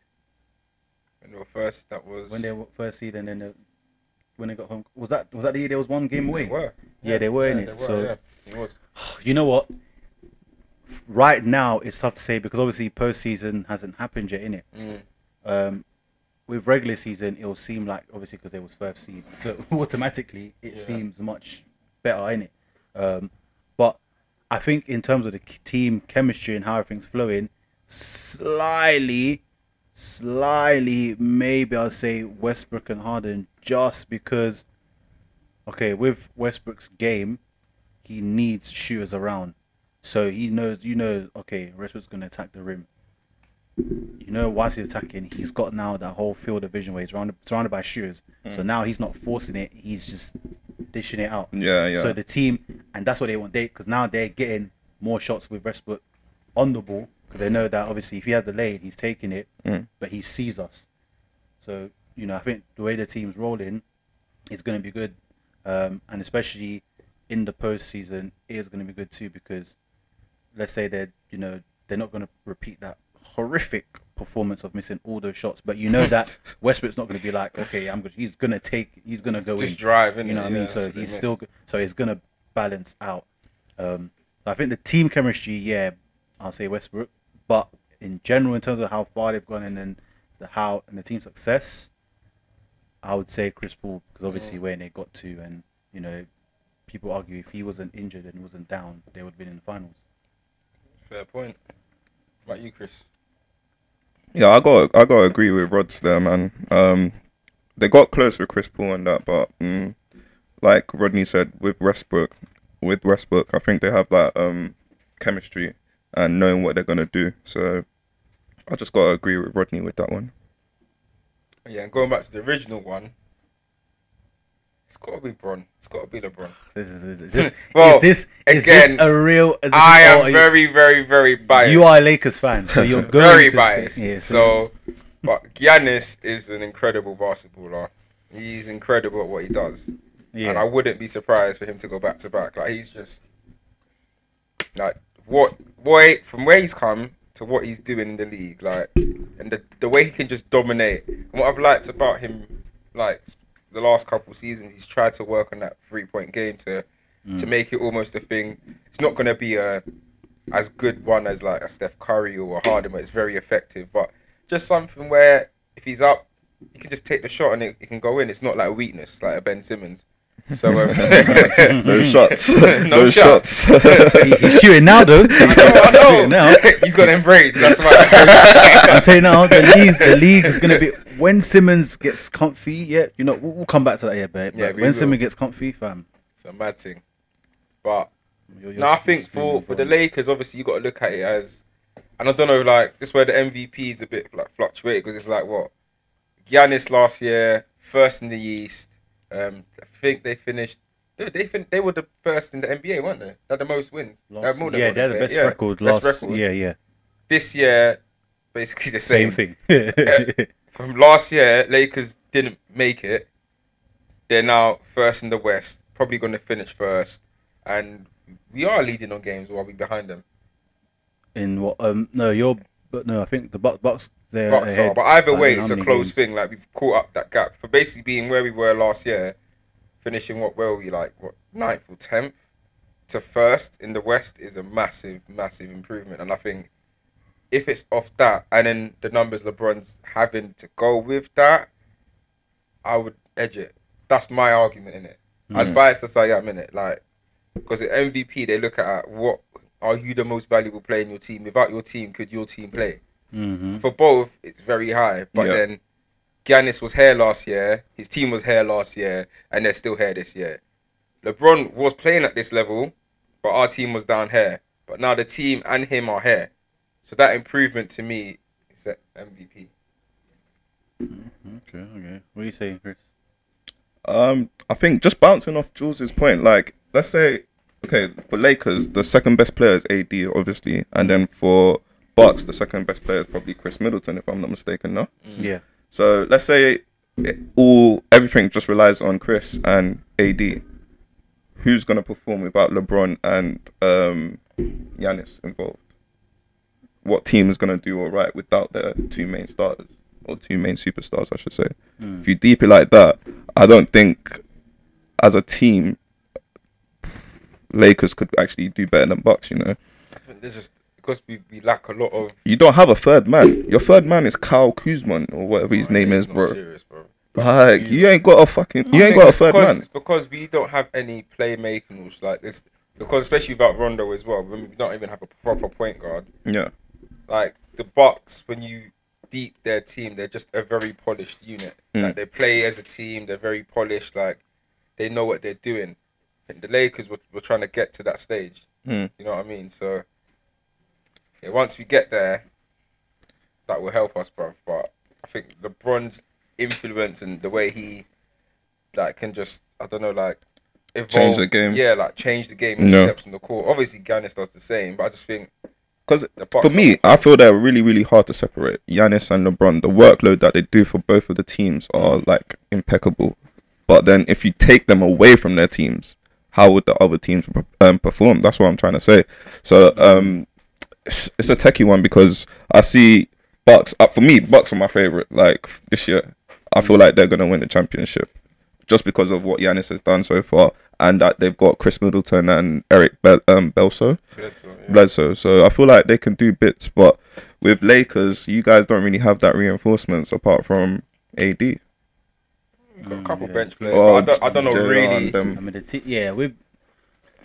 S4: When they were first, that was
S3: when they were first seed and then uh, when they got home was that was that the year there was one game away?
S4: They were.
S3: Yeah, they were in
S4: they
S3: it.
S4: were,
S3: so
S4: yeah, it was.
S3: you know what? Right now, it's tough to say because obviously postseason hasn't happened yet, innit?
S4: Mm.
S3: Um, with regular season, it will seem like obviously because they was first seed, so automatically it
S4: Yeah.
S3: seems much better in it. Um, but I think in terms of the team chemistry and how everything's flowing, slightly, slightly, maybe I'll say Westbrook and Harden just because. Okay, with Westbrook's game, he needs shooters around. So he knows, you know, okay, Westbrook's gonna attack the rim. You know, whilst he's attacking, he's got now that whole field of vision where he's surrounded, surrounded by shooters. So now he's not forcing it; he's just dishing it out.
S5: Yeah, yeah.
S3: So the team, and that's what they want. They because now they're getting more shots with Westbrook on the ball because they know that obviously if he has the lane, he's taking it, but he sees us. So you know, I think the way the team's rolling is going to be good, um, and especially in the postseason, is going to be good too because let's say they're you know they're not going to repeat that horrific performance of missing all those shots, but you know that Westbrook's not going to be like, okay, I'm good. He's going to take, he's going to go
S4: Just
S3: in,
S4: drive?
S3: You know what I mean? So
S4: that's what they
S3: he's still, so it's going to balance out. Um, I think the team chemistry, yeah, I'll say Westbrook, but in general, in terms of how far they've gone and then the how and the team success, I would say Chris Paul because obviously when they got to, and you know, people argue if he wasn't injured and wasn't down, they would have been in the finals.
S4: Fair point. What about you, Chris?
S5: Yeah, I got I got to agree with Rods there, man. Um, they got close with Chris Paul and that, but mm, like Rodney said, with Westbrook, with Westbrook, I think they have that um chemistry and knowing what they're gonna do. So I just got to agree with Rodney with that one.
S4: Yeah, and going back to the original one, it's got to be Bron. It's got to be LeBron.
S3: This is, is, this,
S4: Well,
S3: is this is
S4: again,
S3: this a real? This,
S4: I am very, very, very biased.
S3: You are a Lakers fan, so you're going
S4: very
S3: to
S4: biased.
S3: Say, yeah,
S4: so, but Giannis is an incredible basketballer. He's incredible at what he does,
S3: yeah.
S4: and I wouldn't be surprised for him to go back to back. Like he's just like what boy from where he's come to what he's doing in the league. Like, and the the way he can just dominate. And what I've liked about him, like the last couple seasons, he's tried to work on that three point game to to mm. make it almost a thing. It's not gonna be a as good one as like a Steph Curry or a Harden, but it's very effective. But just something where if he's up, he can just take the shot and it, it can go in. It's not like a weakness like a Ben Simmons. So um,
S5: No shots.
S4: No
S5: no,
S4: shots.
S5: shots.
S3: He- he's shooting now though.
S4: I know, I know.
S3: Shooting now.
S4: he's got them braids. That's why.
S3: I'm telling you now, the league, the league is gonna be when Simmons gets comfy. Yeah, you know, we'll, we'll come back to that. Yeah, but,
S4: Yeah,
S3: but when
S4: will.
S3: Simmons gets comfy, fam.
S4: it's a mad thing. But
S3: you're- you're
S4: no, I
S3: s-
S4: think for for the. Lakers, obviously you got to look at it as, and I don't know, like this where the MVP is a bit like fluctuated because it's like what, Giannis last year first in the East. Um, I think they finished. They they, fin- they were the first in the NBA, weren't they? They had the most wins. Had
S3: Last-
S4: than
S3: yeah, they're the best
S4: Yeah,
S3: record.
S4: best
S3: Last,
S4: record.
S3: yeah, yeah,
S4: This year, basically the
S3: same,
S4: same,
S3: thing.
S4: From last year, Lakers didn't make it. They're now first in the West, probably going to finish first, and we are leading on games while we're behind them.
S3: In what? Um, no, you're. But no, I think the Bucks. They're
S4: Bucks
S3: ahead
S4: are, but either way, it's a close
S3: games?
S4: thing. Like we've caught up that gap for basically being where we were last year, finishing what were we like what ninth or tenth to first in the West is a massive, massive improvement. And I think if it's off that, and then the numbers LeBron's having to go with that, I would edge it. That's my argument in it. As mm. biased as I am in it, like because at MVP they look at what are you the most valuable player in your team? Without your team, could your team play?
S3: Mhm.
S4: For both, it's very high. But
S5: Yeah.
S4: then Giannis was here last year, his team was here last year, and they're still here this year. LeBron was playing at this level, but our team was down here. But now the team and him are here. So that improvement to me is at MVP.
S3: Okay, okay. What are you saying, Chris?
S5: Um, I think just bouncing off Jules's point, like let's say, okay, for Lakers, the second best player is AD, obviously, and then for Bucks, the second best player is probably Khris Middleton, if I'm not mistaken. No,
S3: Yeah.
S5: so let's say it, all everything just relies on Chris and AD. Who's gonna perform without LeBron and um, Giannis involved? What team is gonna do all right without their two main starters or two main superstars, I should say? If you deep it like that, I don't think as a team Lakers could actually do better than Bucks. You know,
S4: I think there's just because we, we lack a lot of
S5: you don't have a third man. Your third man is Kyle Kuzman or whatever his name is, bro.
S4: Serious, bro.
S5: Like you ain't got a fucking, you
S4: I
S5: ain't got a third
S4: because,
S5: man.
S4: It's because we don't have any playmakers like this. Because especially without Rondo as well, when we don't even have a proper point guard.
S5: Yeah,
S4: like the Bucks when you deep their team, they're just a very polished unit.
S5: Mm.
S4: Like they play as a team, they're very polished. Like they know what they're doing. think the Lakers were, were trying to get to that stage.
S5: Hmm.
S4: You know what I mean? So yeah, once we get there, that will help us, bruv. But I think LeBron's influence and the way he like can just I don't know like evolve,
S5: Change the game.
S4: Yeah, like change the game in
S5: No.
S4: steps on the court. Obviously, Giannis does the same, but I just think
S5: Because for me, I feel they're really, really hard to separate. Giannis and LeBron, the workload that they do for both of the teams are like impeccable. But then if you take them away from their teams, how would the other teams um, perform? That's what I'm trying to say. So um, it's, it's a techie one because I see Bucks. Uh, for me, Bucks are my favorite. Like this year, I feel like they're gonna win the championship just because of what Giannis has done so far, and that they've got Khris Middleton and Eric Bel- um, Belso.
S4: Bledsoe, yeah.
S5: Bledsoe. So I feel like they can do bits, but with Lakers, you guys don't really have that reinforcements apart from AD.
S4: We've got a couple
S3: yeah.
S4: bench players.
S5: Oh,
S4: but I don't, I don't know
S5: JR
S4: really.
S3: I mean, the t- yeah, we,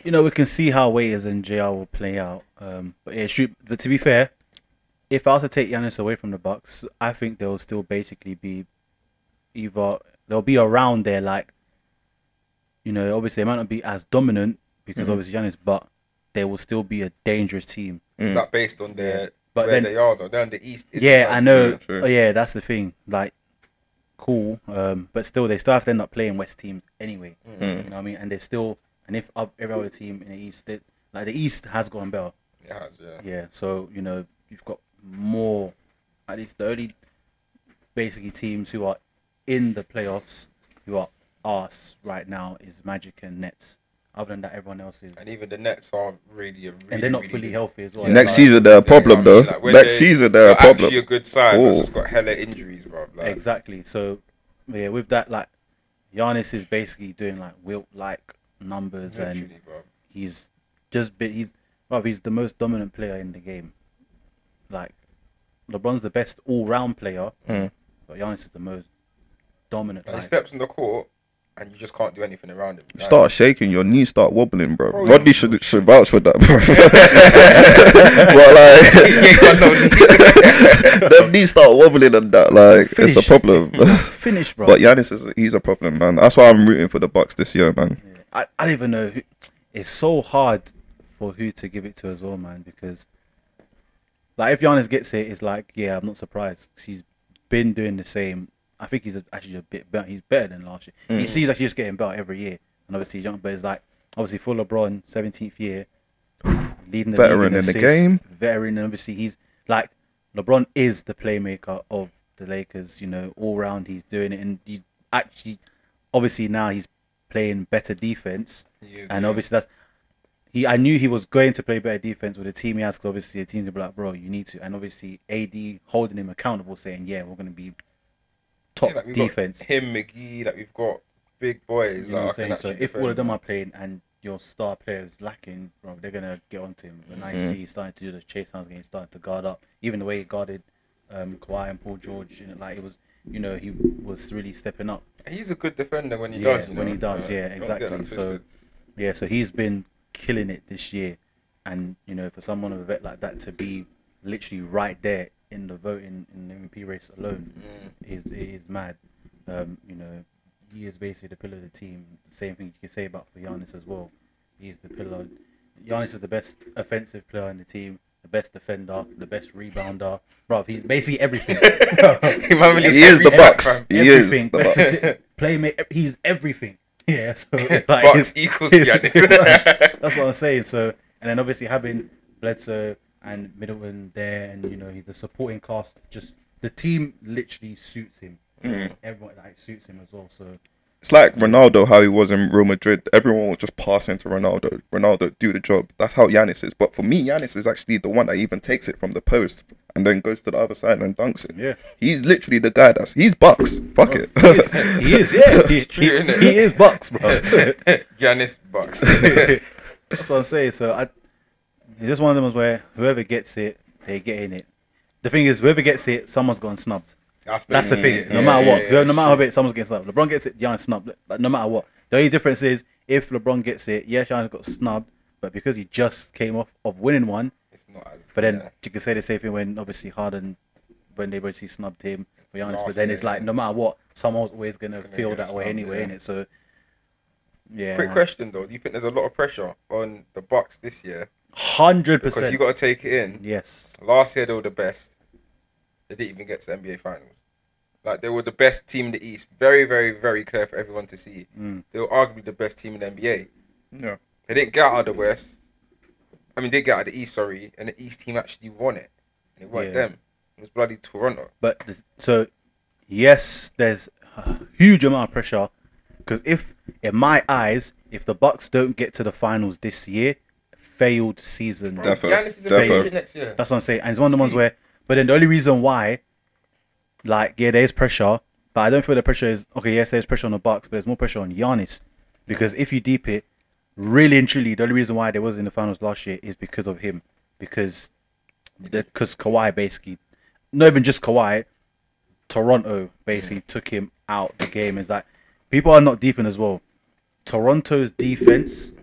S3: you know, we can see how Waiters and JR will play out. Um, but yeah, shoot. But to be fair, if I was to take Giannis away from the Bucks, I think they'll still basically be either they'll be around there, like, you know, obviously they might not be as dominant because obviously Giannis, but they will still be a dangerous team.
S4: Is that based on their
S3: Yeah. But
S4: where
S3: then-
S4: they are though? They're in the east. It's
S3: yeah,
S4: like-
S3: I know.
S5: true, true.
S3: Oh, yeah, that's the thing. Like, cool. Um, but still, they still have to end up playing West teams anyway.
S5: Mm-hmm.
S3: You know what I mean? And they're still, and if every other team in the East, they, like the East has gone better.
S4: It has, yeah.
S3: Yeah. So you know, you've got more. At least the only basically teams who are in the playoffs who are us right now is Magic and Nets. Other than that, everyone else is,
S4: And even the Nets are really, a really
S3: and they're not
S4: really
S3: fully
S4: good-
S3: healthy as well.
S4: Yeah,
S5: Next
S4: like-
S5: season, they're a problem
S4: I
S5: though.
S4: like,
S5: Next
S4: they-
S5: season, they're a
S4: they're
S5: problem.
S4: Actually, a good side. But just got hella injuries, bro. Like,
S3: Exactly. So, yeah, with that, like, Giannis is basically doing like Wilt like numbers, and
S4: bro.
S3: he's just been he's well, he's the most dominant player in the game. Like, LeBron's the best all round player,
S5: Hmm.
S3: but Giannis is the most dominant.
S4: And he steps on the court, and you just can't do anything around him.
S5: You
S4: Like,
S5: start shaking, your knees start wobbling, bro.
S4: Bro,
S5: Rodney should should vouch for that, bro. but like,
S4: he ain't got no
S5: them knees start wobbling and that, like, it's a problem.
S3: finish, bro.
S5: but Giannis is he's a problem, man. That's why I'm rooting for the Bucks this year, man.
S3: I, I don't even know. Who, it's so hard for who to give it to as well, man. Because like if Giannis gets it, it's like yeah, I'm not surprised. 'cause he's been doing the same. I think he's actually a bit better. He's better than last year. He seems like he's just getting better every year. And obviously, young, but it's like obviously for LeBron, 17th year, leading the
S5: Veteran in the
S3: assists,
S5: game.
S3: Veteran, obviously he's like LeBron is the playmaker of the Lakers. You know, all round he's doing it, and he's actually obviously now he's playing better defense,
S4: He
S3: and
S4: yeah.
S3: obviously that's he. I knew he was going to play better defense with the team he has, because obviously the team will be like, bro, you need to, and obviously AD holding him accountable, saying, yeah, we're going to be top
S4: Yeah, like,
S3: defense.
S4: Him, McGee, like we've got big boys.
S3: You know what
S4: I
S3: I'm saying? So
S4: actually
S3: if all of them are playing and your star players lacking, bro, they're gonna get onto him. But now you see he's starting to do the chase downs again, he's starting to guard up. Even the way he guarded um, Kawhi and Paul George, you know, like it was, you know, he was really stepping up.
S4: he's a good defender when he
S3: yeah,
S4: does. You
S3: when he does,
S4: Like,
S3: yeah, exactly. So, yeah, so he's been killing it this year, and you know, for someone of a vet like that to be literally right there in the voting in the MVP race alone
S4: Mm.
S3: is is mad. Um, you know, he is basically the pillar of the team. Same thing you can say about for Giannis as well. He's the pillar. Giannis is the best offensive player in the team, the best defender, the best rebounder. Bro, he's basically everything.
S4: He
S5: He is the Bucks. He is
S3: everything.
S5: the.
S3: Playmate. He's everything. Yeah. So like, it's-
S4: equals Giannis.
S3: that's what I'm saying. So, and then obviously having Bledsoe and Middleton there, and you know the supporting cast, just the team literally suits him. Everyone like suits him as well. So
S5: It's like Ronaldo, how he was in Real Madrid. Everyone was just passing to Ronaldo. Ronaldo, do the job. That's how Giannis is. But for me, Giannis is actually the one that even takes it from the post and then goes to the other side and dunks it.
S3: Yeah.
S5: He's literally the guy that's he's Bucks. Fuck it.
S3: he is, he is yeah, he,
S4: true,
S3: he,
S4: innit?
S3: he is Bucks, bro.
S4: Giannis Bucks.
S3: That's what I'm saying. So I, it's just one of them ones where whoever gets it, they get in it. The thing is, whoever gets it, someone's gone snubbed. That's the thing. No matter what, no matter how
S4: true.
S3: big, someone's getting snubbed. LeBron gets it, Giannis snubbed. Like, no matter what, the only difference is if LeBron gets it, yeah, Giannis got snubbed, but because he just came off of winning one,
S4: It's not
S3: but then
S4: yeah.
S3: you can say the same thing when obviously Harden, when they basically snubbed him for Giannis.
S4: Last
S3: but then
S4: year,
S3: it's like
S4: yeah.
S3: no matter what, someone's always gonna feel that way
S4: snubbed,
S3: anyway,
S4: yeah.
S3: innit? So Yeah,
S4: Quick question though, do you think there's a lot of pressure on the Bucks this year?
S3: hundred
S4: Because
S3: percent.
S4: you got to take it in.
S3: Yes,
S4: Last year they were the best. They didn't even get to the NBA Finals. Like they were the best team in the East. Very, very, very clear for everyone to see.
S3: Mm.
S4: They were arguably the best team in the NBA.
S5: Yeah.
S4: They didn't get out of the West. I mean, they did get out of the East, sorry, and the East team actually won it. And it weren't
S3: Yeah.
S4: them. It was bloody Toronto.
S3: but so yes, there's a huge amount of pressure because if, in my eyes, if the Bucks don't get to the finals this year, failed season.
S5: Defo.
S4: Giannis is a
S5: Defo.
S4: favorite next year.
S3: That's what I'm saying. And it's one of the ones where, but then the only reason why, like, yeah, there's pressure, but I don't feel the pressure is okay. Yes, there's pressure on the Bucks, but there's more pressure on Giannis because if you deep it, really and truly, the only reason why they was in the finals last year is because of him, because because Kawhi basically, not even just Kawhi, Toronto basically mm. took him out the game. It's like people are not deep in as well. Toronto's defense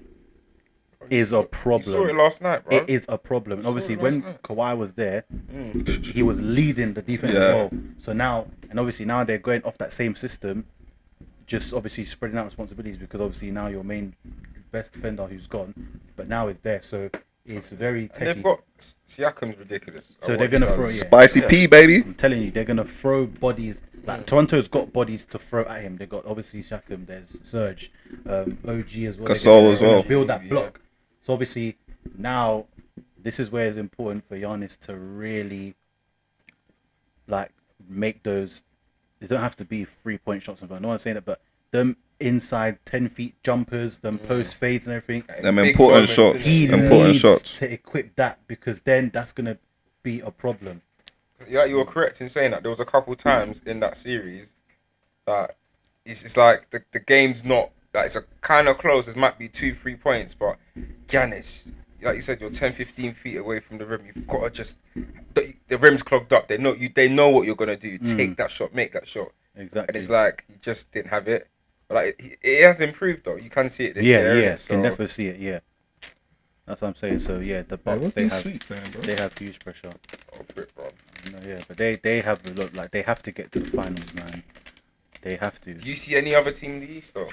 S3: is a
S4: You saw it last night, bro.
S3: It is a problem. And obviously, when
S4: last night.
S3: Kawhi was there, he was leading the defense as well. So now, and obviously now they're going off that same system, just obviously spreading out responsibilities because obviously now your main best defender who's gone, but now is there. So it's very
S4: And
S3: techy.
S4: they've got Siakam's ridiculous.
S3: So they're gonna
S4: does.
S3: throw yeah.
S5: Spicy P, baby.
S3: I'm telling you, they're gonna throw bodies. Like Toronto's got bodies to throw at him. They got obviously Siakam. There's Serge, um, OG as well. They're
S5: Gasol as well.
S3: Build that
S4: Yeah.
S3: block. So obviously now, this is where it's important for Giannis to really, like, make those. They don't have to be three point shots. And no one's saying that, but them inside ten feet jumpers, them mm. post fades and everything.
S5: Them important shots.
S3: He
S5: Important
S3: needs
S5: shots.
S3: to equip that because then that's gonna be a problem.
S4: Yeah, you were correct in saying that. There was a couple times in that series that it's, it's like the, the game's not like it's a kind of close. It might be two, three points, but Giannis, like you said, you're 10, 15 feet away from the rim. You've got to just the, the rim's clogged up. They know you. They know what you're gonna do. Mm. Take that shot, make that shot, Exactly. and
S3: Exactly.
S4: it's like you just didn't have it. But like it, it has improved though. You can see it this
S3: yeah,
S4: year.
S3: yeah,
S4: innit?
S3: can definitely see it. Yeah, that's what I'm saying. So yeah, the Bucks
S5: What's
S3: they have
S5: sweets saying, bro?
S3: they have huge pressure.
S4: oh, flip, bro.
S3: You yeah, but they they have a lot like they have to get to the finals, man. They have to.
S4: Do you see any other team in the East though?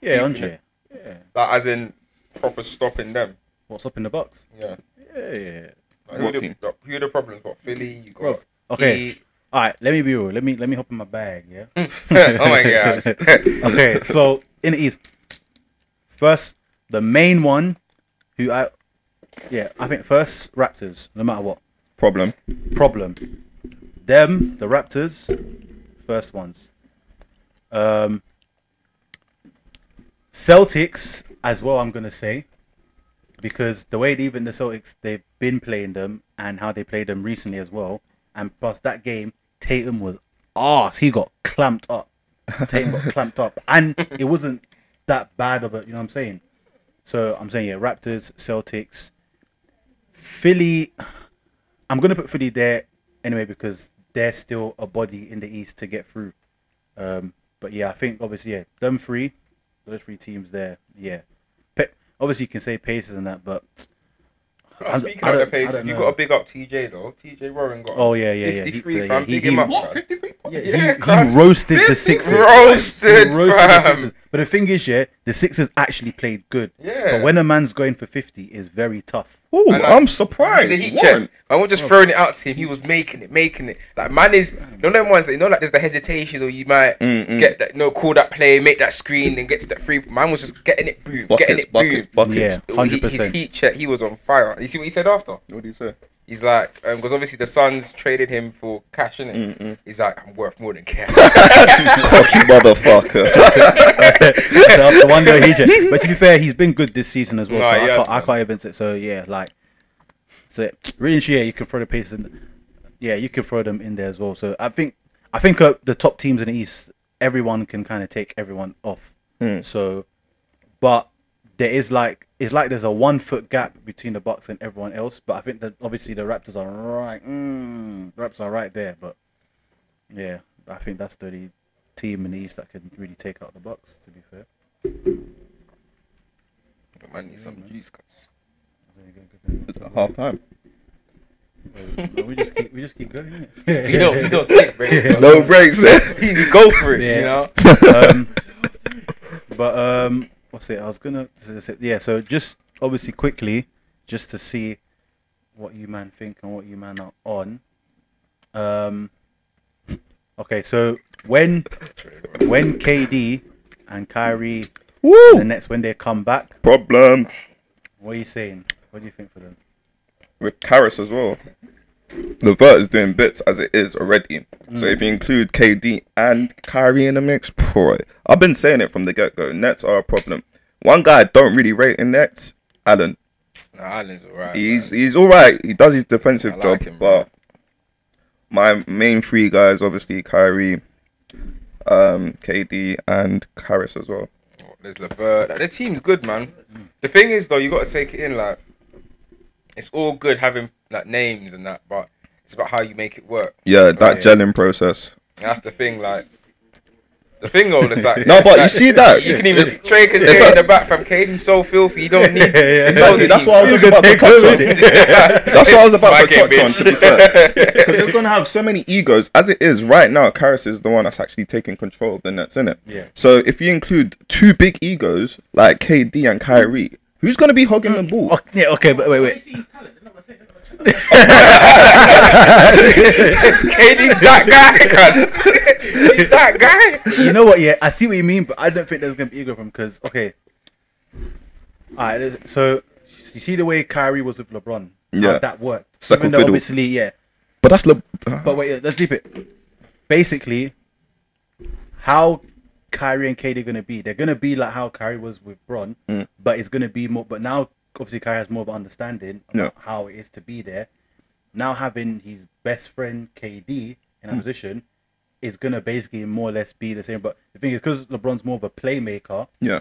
S3: Yeah,
S4: keeping
S3: Andre. Yeah,
S4: Like as in proper stopping them.
S3: what's up in the box?
S4: Yeah.
S3: Yeah, yeah.
S4: Like, who, are the, who are the problems? What Philly? You got
S3: Bro, okay.
S4: Heat.
S3: All right, let me be real. Let me let me hop in my bag. Yeah.
S4: oh my god.
S3: okay, so in the East, first the main one, who I, yeah, I think first Raptors, no matter what.
S5: Problem.
S3: problem. Them, the Raptors, first ones. Um, Celtics as well. I'm gonna say because the way even the Celtics they've been playing them and how they played them recently as well, and plus that game Tatum was ass. He got clamped up. Tatum got clamped up, and it wasn't that bad of a. You know what I'm saying? So I'm saying yeah, Raptors, Celtics, Philly. I'm gonna put Philly there anyway because they're still a body in the East to get through. Um, but yeah, I think obviously yeah, them three, those three teams there, yeah. Pe- obviously you can say Pacers and that, but
S4: Oh, speaking
S3: I
S4: of the Pacers, you got to big up TJ though. TJ Warren got
S3: Oh, yeah, yeah, yeah. He-
S4: 53 fam.
S3: he-
S4: Big
S3: he-
S4: him up.
S3: What?
S5: 53
S3: yeah,
S4: Yeah,
S3: he, roasted the Sixers.
S4: Roasted,
S3: He roasted the
S4: fam.
S3: Sixers. But the thing is, yeah, the Sixers actually played good.
S4: Yeah.
S3: But when a man's going for fifty, is very tough.
S5: Ooh,
S4: And, like,
S5: I'm surprised.
S4: the heat check. I was just throwing it out to him. He was making it, making it. Like man is, you know them ones that you know like there's the hesitation or you might
S5: Mm,
S4: get that, no, call that play, make that screen, and get to that free. Man was just getting it, boom, getting
S5: Buckets,
S4: it, boom.
S5: buckets, buckets.
S3: Yeah,
S4: He-
S3: hundred
S4: His heat check, he was on fire. You see what he said after?
S5: What did he say?
S4: He's like, because obviously the Suns traded him for cash, innit? He's like, I'm worth more than cash.
S5: Cocky motherfucker.
S3: After one day he checked. But to be fair, he's been good this season as well.
S4: Nah,
S3: so
S4: he
S3: I
S4: has,
S3: can't, I
S4: man.
S3: can't even say. So yeah, like, so really, and yeah, you can throw the Pacers. In, yeah, you can throw them in there as well. So I think, I think uh, the top teams in the East, everyone can kind of take everyone off. So, but there is like it's like there's a one foot gap between the Bucks and everyone else. But I think that obviously the Raptors are right. Mm, the Raptors are right there. But yeah, I think that's the only team in the East that can really take out the Bucks. To be fair.
S4: Man needs some juice, cuz.
S5: It's at half time.
S3: We just keep we just keep going. innit?
S4: You don't, you don't take breaks. bro.
S5: No breaks. eh?
S4: You go for it,
S3: Yeah.
S4: you know?
S3: um, but um, what's it? I was gonna yeah. So just obviously quickly, just to see what you man think and what you man are on. Um, okay, so when when KD and Kyrie the
S5: Woo!
S3: Nets when they come back,
S5: Problem
S3: what are you saying? What do you think for them?
S5: with Caris as well. Levert is doing bits as it is already. So if you include KD and Kyrie in the mix, boy, I've been saying it from the get go. Nets are a problem. One guy I don't really rate in Nets, Allen.
S4: Nah, Allen's alright.
S5: He's he's all right. He does his defensive
S4: like
S5: job,
S4: him,
S5: but my main three guys, obviously Kyrie, um, KD, and Caris as well.
S4: man. There's Levert. The team's good, man. The thing is, though, you got to take it in. Like, it's all good having like names and that, but it's about how you make it work.
S5: Yeah, that
S3: Right.
S5: gelling process.
S4: And that's the thing. Like, the thing though is like
S5: No, but you see that?
S4: you can even
S5: It's-
S4: Trey can say in the back from KD so filthy. You don't need.
S3: Yeah, yeah,
S5: Exactly. That's what I was
S3: You
S5: just
S3: can
S5: about to touch on. That's what I was about to touch on. To be fair, because they're gonna have so many egos as it is right now. Caris is the one that's actually taking control of the Nets, in it.
S3: Yeah.
S5: So if you include two big egos like KD and Kyrie, who's gonna be hogging the mm. ball?
S3: Oh, yeah, okay, but wait, wait.
S4: KD's that guy, cuz. He's that guy.
S3: you know what? Yeah, I see what you mean, but I don't think there's gonna be ego from because okay. Alright, so you see the way Kyrie was with LeBron.
S5: Yeah.
S3: how that worked.
S5: Second
S3: Even though
S5: fiddle.
S3: obviously, yeah.
S5: But that's Le-
S3: But wait, yeah, let's deep it. Basically, how Kyrie and KD are gonna be? They're gonna be like how Kyrie was with Bron,
S5: Mm.
S3: but it's gonna be more. But now, obviously, Kyrie has more of an understanding about
S5: Yeah.
S3: how it is to be there. Now having his best friend KD in a
S5: Mm.
S3: position is gonna basically more or less be the same. But the thing is, because LeBron's more of a playmaker,
S5: yeah,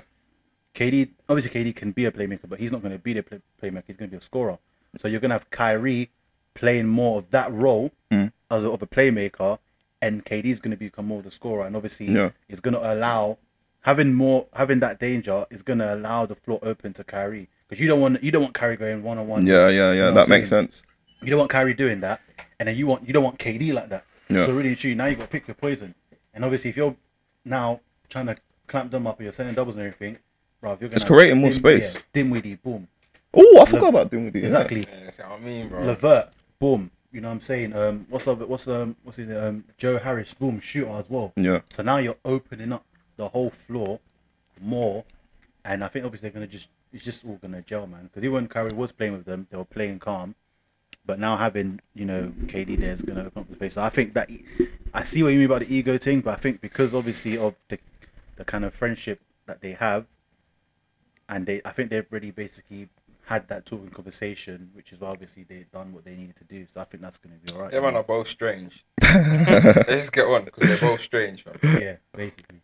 S3: KD obviously KD can be a playmaker, but he's not going to be the play- playmaker. He's going to be a scorer. So you're going to have Kyrie playing more of that role
S5: Mm.
S3: as a, of a playmaker, and KD is going to become more of the scorer. And obviously,
S5: Yeah.
S3: it's going to allow having more having that danger is going to allow the floor open to Kyrie because you don't want you don't want Kyrie going one on one.
S5: yeah, yeah, yeah. That makes sense.
S3: You don't want Kyrie doing that, and then you want you don't want KD like that.
S5: Yeah.
S3: So really, and truly, now you got to pick your poison. And obviously, if you're now trying to clamp them up, and you're sending doubles and everything, bro, you're
S5: It's
S3: gonna
S5: creating more
S3: dim-
S5: space.
S3: Yeah, Dinwiddie, boom.
S5: Oh, I forgot about Dinwiddie.
S3: Exactly.
S4: Yeah, that's what I mean, bro.
S3: Levert, boom. You know what I'm saying? Um, what's up? what's um what's it? Um, Joe Harris, boom, shooter as well.
S5: Yeah.
S3: So now you're opening up the whole floor more, and I think obviously they're gonna just it's just all gonna gel, man. Because even when Kyrie was playing with them, they were playing calm, but now having you know KD there is gonna open up the space. So I think that I see what you mean about the ego thing, but I think because obviously of the the kind of friendship that they have, and they I think they've really basically had that talking conversation, which is why obviously they've done what they needed to do. So I think that's gonna be alright.
S4: Them man are both strange. Let's just get on because they're both strange, man.
S3: yeah, basically.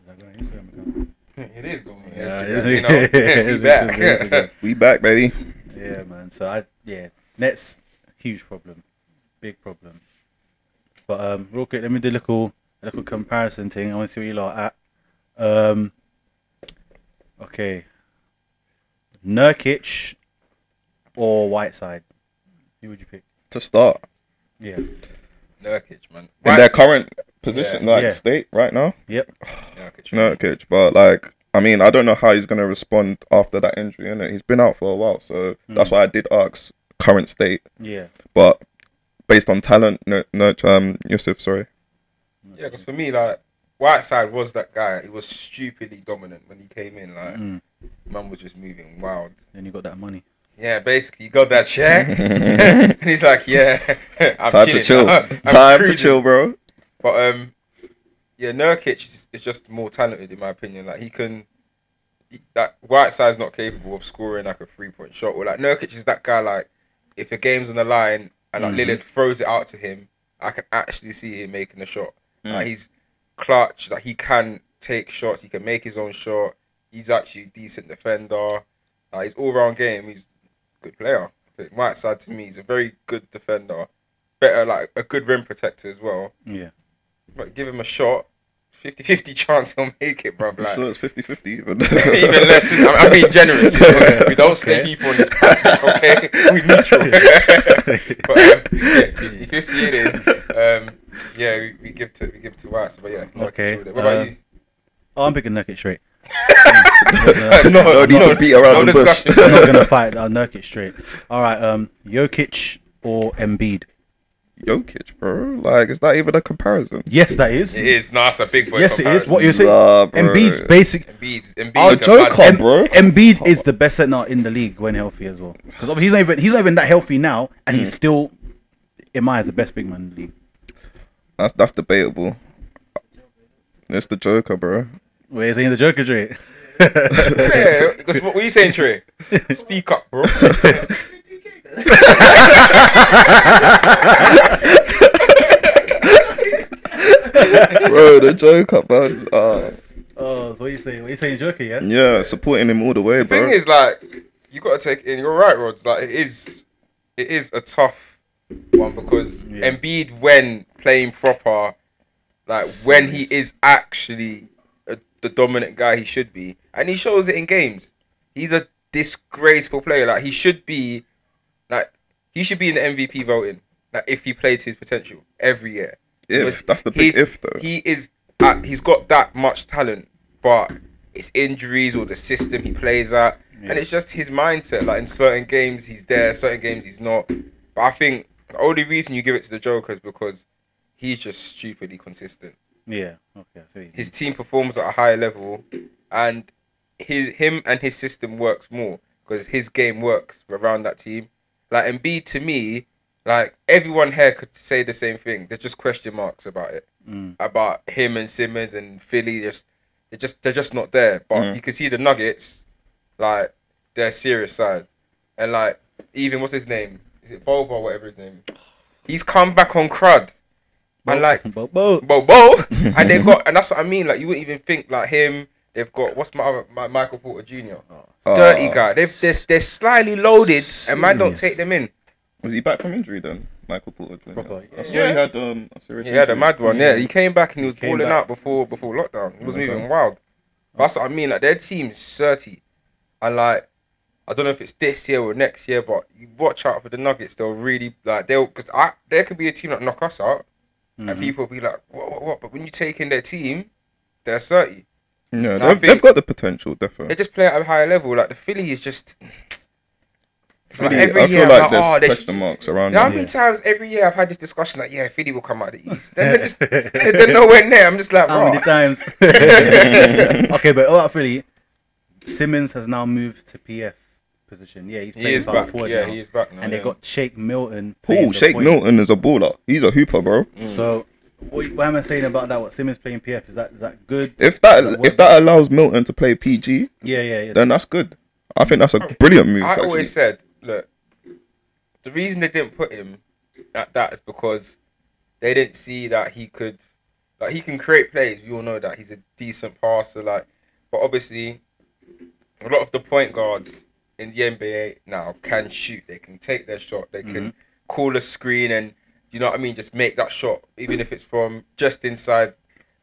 S3: Is that going Instagram?
S4: It is going.
S3: Yeah,
S4: Yeah, you know, we back.
S3: just- it's just-
S5: We back, baby.
S3: Yeah, man. So I yeah, Nets huge problem, big problem. But um, real quick, let me do a little a little comparison thing. I want to see where you lot are at. Um, okay, Nurkic or Whiteside. Who would you pick?
S5: To start
S3: Yeah.
S4: Nurkic, man.
S5: in their current position,
S4: Yeah.
S5: like
S3: Yeah.
S5: state right now.
S3: Yep.
S4: Nurkic.
S5: Nurkic, but like, I mean, I don't know how he's gonna respond after that injury. Innit? He's been out for a while, so that's why I did ask current state.
S3: Yeah.
S5: But based on talent, Nur- Nur- um, Jusuf, sorry,
S4: Yeah, because for me, like Whiteside was that guy. He was stupidly dominant when he came in. Like
S3: Mm.
S4: man was just moving wild.
S3: Then you got that money.
S4: Yeah, basically, he got that check, and he's like, "Yeah, I'm
S5: time to chill,
S4: I'm
S5: time to chill, bro.
S4: But um, yeah, Nurkic is, is just more talented in my opinion. Like he can, he, that Whiteside's not capable of scoring like a three point shot. Or like Nurkic is that guy. Like if a game's on the line and like Lillard throws it out to him, I can actually see him making a shot. Like he's clutch. Like he can take shots. He can make his own shot. He's actually a decent defender. Uh, his all round game. He's a good player. But Whiteside to me, he's a very good defender. Better like a good rim protector as well.
S3: Yeah.
S4: But give him a shot, 50-50 chance he'll make it, bro. Like,
S5: sure it's 50-50 even.
S4: even less. I'm, being generous. You know? We don't slay people on this pack, okay? We neutral. but um, yeah, 50-50 it is. Um, yeah, we, we give to we give to White. But yeah, no,
S3: Okay,
S4: What about
S3: uh,
S4: you?
S3: Oh, I'm picking Nurkic straight.
S4: no,
S5: no need to beat around
S4: no
S5: the bush.
S3: I'm not gonna fight. I'll Nurkic straight. All right. Um, Jokic or Embiid?
S5: Jokic, bro. Like, is that even a comparison?
S3: Yes, that is.
S4: It is. No, it's a big boy.
S3: Yes, it is. What you're saying?
S5: Nah, bro.
S3: Embiid's basic.
S4: Embiid's,
S3: Oh,
S4: Embiid's
S5: The
S4: a
S5: Joker,
S4: bad-
S5: bro.
S3: Embiid is the best center in the league when healthy as well. Because he's not even he's not even that healthy now, and
S5: Hmm.
S3: he's still in my eyes the best big man in the league.
S5: That's that's debatable. It's the Joker, bro.
S3: Wait, is he in the Joker Dre?
S4: Yeah, because what were you saying, Trey? Speak up, bro.
S5: bro, the Joker, man. Uh,
S3: Oh, so what you saying? What you saying, Joker? Yeah.
S5: yeah, supporting him all the way,
S4: The
S5: bro.
S4: thing is, like, you got to take it in. You're right, Rods. Like, it is, it is a tough one because
S3: Yeah.
S4: Embiid, when playing proper, like when he is actually a, the dominant guy he should be, and he shows it in games. He's a disgraceful player. Like he should be, like he should be in the MVP voting. Like if he played to his potential every year.
S5: If,
S4: Because
S5: that's the big if, though.
S4: He is. Uh, he's got that much talent, but it's injuries or the system he plays at,
S3: Yeah.
S4: and it's just his mindset. Like in certain games he's there, certain games he's not. But I think the only reason you give it to the Joker is because he's just stupidly consistent.
S3: Yeah. Okay. See.
S4: His team performs at a higher level, and his him and his system works more because his game works around that team. Like Embiid to me, like everyone here could say the same thing. There's just question marks about it,
S3: Mm.
S4: about him and Simmons and Philly. Just they're just they're just not there. But
S5: Mm.
S4: you can see the Nuggets, like their serious side, and like even what's his name? Is it Boba or whatever his name? Is? He's come back on crud, and like
S3: Bo, Bo.
S4: Bobo, and they got, and that's what I mean. Like you wouldn't even think like him. They've got what's my other my Michael Porter Jr. Dirty
S5: Oh.
S4: guy. They've they're, they're slightly loaded, and man don't take them in.
S5: Was he back from injury then, Michael Porter? Jr.?
S3: Proper,
S5: I saw
S4: yeah.
S5: he had um, a serious
S4: He had a mad one. Yeah, he came back and he was
S3: came
S4: balling
S3: back.
S4: out before before lockdown. He was
S5: Okay.
S4: moving wild. That's what I mean. Like their team's thirty, and like I don't know if it's this year or next year, but you watch out for the Nuggets. They'll really like they'll because I there could be a team that knock us out,
S3: Mm-hmm.
S4: and people will be like, what, what, what? But when you take in their team, they're thirty.
S5: Yeah, they've, they've got the potential, Definitely, They
S4: just play at a higher level. Like the Philly is just.
S5: Philly,
S4: like, every
S5: I
S4: year
S5: feel
S4: I'm
S5: like there's
S4: oh,
S5: question
S4: should-
S5: marks around
S4: You know how many times every year I've had this discussion like, yeah, Philly will come out of the East. Then they're just they're nowhere near. I'm just like,
S3: How many times? okay, but about Philly, Simmons has now moved to PF position. Yeah, he's
S4: He
S3: playing
S4: is
S3: power
S4: back.
S3: forward
S4: Yeah,
S3: now.
S4: he is back now.
S3: and
S4: yeah.
S3: they got Shake Milton. playing
S5: Oh, Shake
S3: point.
S5: Milton is a baller. He's a hooper, bro. Mm.
S3: So, what, what am I saying about that? What Simmons playing PF is that is that good?
S5: If that
S3: That
S5: if that allows Milton to play PG,
S3: Yeah, yeah, yeah.
S5: then that's good. I think that's a brilliant move.
S4: I
S5: actually.
S4: always said, look, the reason they didn't put him at that is because they didn't see that he could, like, he can create plays. We all know that he's a decent passer, like, but obviously, a lot of the point guards in the NBA now can mm. shoot. They can take their shot. They can mm-hmm. call a screen and you know what I mean. Just make that shot, even if it's from just inside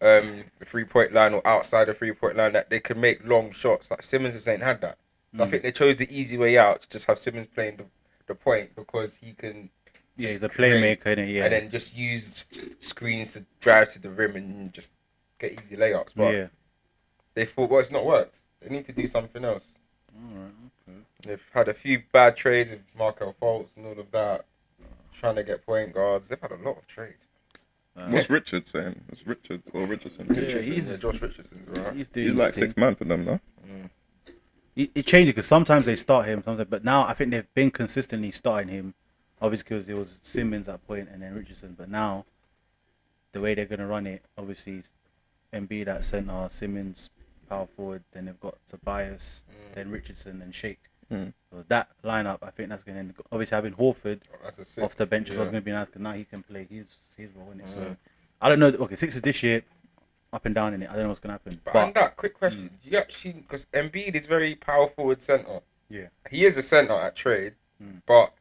S4: um, the three point line or outside the three point line. That they can make long shots. Like Simmons just ain't had that. So I mm. think they chose the easy way out to just have Simmons playing the, the point because he can.
S3: yeah, he's a playmaker, innit? Yeah,
S4: And then just use screens to drive to the rim and just get easy layups. But
S3: yeah.
S4: they thought, well, it's not worked. They need to do something else. They've had a few bad trades with Markelle Fultz and all of that, trying to get point guards. They've had a lot of trades.
S5: What's Richard saying? It's Richard or Richardson.
S4: Richardson,
S3: he's-
S4: yeah, Josh Richardson, right?
S3: He's,
S5: He's like
S3: thing.
S5: six man for them, no?
S3: It, it changes because sometimes they start him, sometimes, but now I think they've been consistently starting him. Obviously, because there was Simmons at point and then Richardson, but now the way they're gonna run it, obviously, Embiid at center, Simmons power forward, then they've got Tobias, mm. then Richardson and Shake.
S5: Mm.
S3: So that lineup, I think that's gonna obviously having Horford
S4: That's a sick.
S3: off the bench as well is
S4: yeah.
S3: gonna be nice because now he can play his his role in it. So
S4: Mm.
S3: I don't know. Okay, Sixers this year, up and down in it. I don't know what's gonna happen,
S4: But,
S3: but,
S4: on that, quick question: Do you actually because Embiid is very power forward center.
S3: yeah.
S4: He is a center at trade,
S3: Mm.
S4: but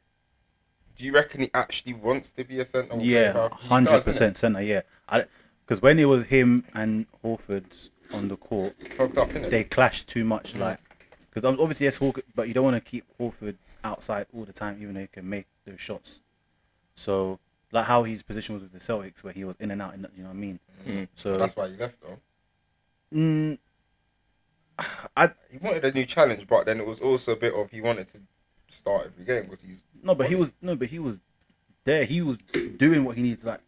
S4: do you reckon he actually wants to be a center?
S3: Yeah,
S4: play power- he
S3: hundred
S4: does, innit?
S3: percent center. Yeah, because when it was him and Horford on the court,
S4: up,
S3: they clashed too much. Like, because obviously yes, Horford, but you don't want to keep Horford outside all the time, even though he can make those shots. So, like how his position was with the Celtics, where he was in and out, you know what I mean?
S5: Mm.
S3: So,
S4: That's why you left though.
S3: mm, I
S4: he wanted a new challenge, but then it was also a bit of he wanted to start every game because he's
S3: No, but he was no, but he was there. He was doing what he needed. Like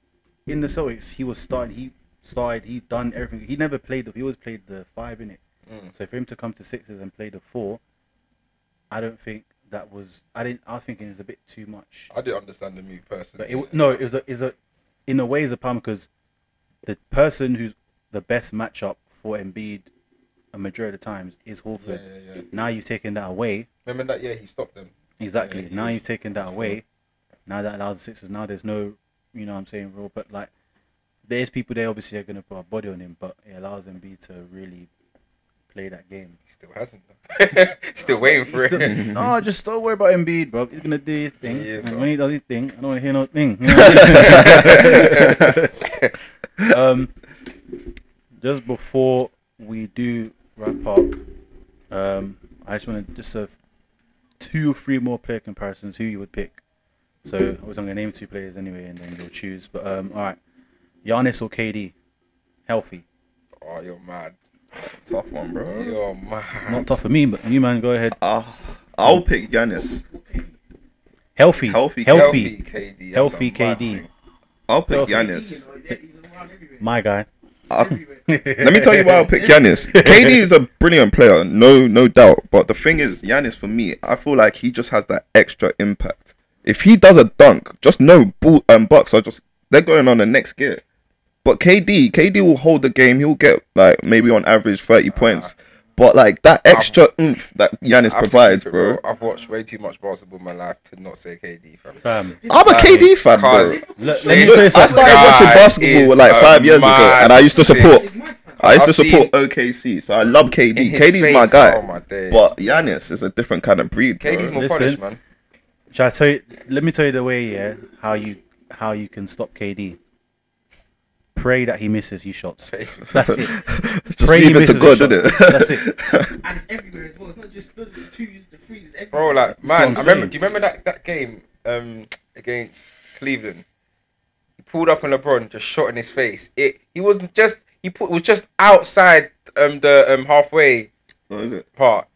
S3: in the Celtics, he was starting. He started. He done everything. He never played. The, he always played the five in it.
S4: Mm.
S3: So for him to come to sixes and play the four, I don't think that was. I didn't. I was thinking it's a bit too much.
S4: I didn't understand the move personally.
S3: But it no, it was a is a in a way it's a problem because the person who's the best matchup for Embiid a majority of the times is Horford.
S4: yeah, yeah. yeah.
S3: Now you've taken that away.
S4: Remember that? Yeah, he stopped them.
S3: Exactly. Now you've taken that away. Now that allows the Sixers. Now there's no, you know, what I'm saying rule. But like, there's people there. Obviously, are gonna put a body on him, but it allows Embiid to really play that game.
S4: He still hasn't. still waiting for
S3: Still-
S4: it.
S3: no, just don't worry about Embiid, bro. He's gonna do his thing.
S4: He is,
S3: and
S4: bro.
S3: when he does his thing, I don't want to hear no thing. You know? um, just before we do wrap up, um, I just want to just have two or three more player comparisons. Who you would pick? So I was gonna name two players anyway, and then you'll choose. But um, all right, Giannis or KD? Healthy.
S4: oh, you're mad.
S5: Tough one, bro.
S4: You're mad.
S3: Not tough for me, but you man, go ahead.
S5: Uh, I'll pick Giannis.
S3: Healthy.
S5: Healthy,
S3: Healthy.
S4: KD.
S3: Healthy KD.
S5: I'll pick
S3: Healthy.
S5: Giannis.
S3: My guy.
S5: I- let me tell you why I'll pick Giannis. KD is a brilliant player, no no doubt. But the thing is, Giannis for me, I feel like he just has that extra impact. If he does a dunk, just know Bull, and Bucks are just they're going on the next gear. But KD, KD will hold the game. He'll get like maybe on average thirty points. But like that extra oomph that Giannis
S4: I have to
S5: provides,
S4: keep it,
S5: bro.
S4: I've watched way too much basketball in my life to not say KD, fam.
S3: Fam.
S5: I'm a KD fan, bro.
S4: Because
S3: Let, let me
S4: this
S3: tell
S5: I
S3: something.
S5: started watching basketball
S4: is
S5: like five years ago, and I used to support. I used to
S4: I've
S5: support
S4: seen-
S5: OKC, so I love KD.
S4: In his
S5: KD's my guy,
S4: oh my days.
S5: but Giannis is a different kind of breed. Bro.
S4: KD's more
S3: Listen.
S4: polished, man.
S3: Shall I tell you? Let me tell you the way, yeah, how you how you can stop KD. Pray that he misses his shots. That's it.
S5: Just
S3: Pray he
S5: leave it to God,
S3: his
S5: didn't it?
S3: That's it.
S6: And it's everywhere as well. It's not just, the twos, the threes, it's
S4: Bro, like man,
S3: I'm
S4: remember. Do you remember that that game um against Cleveland? He pulled up on LeBron, just shot in his face. It he wasn't just he put was just outside um the um halfway
S5: What is it?
S4: part.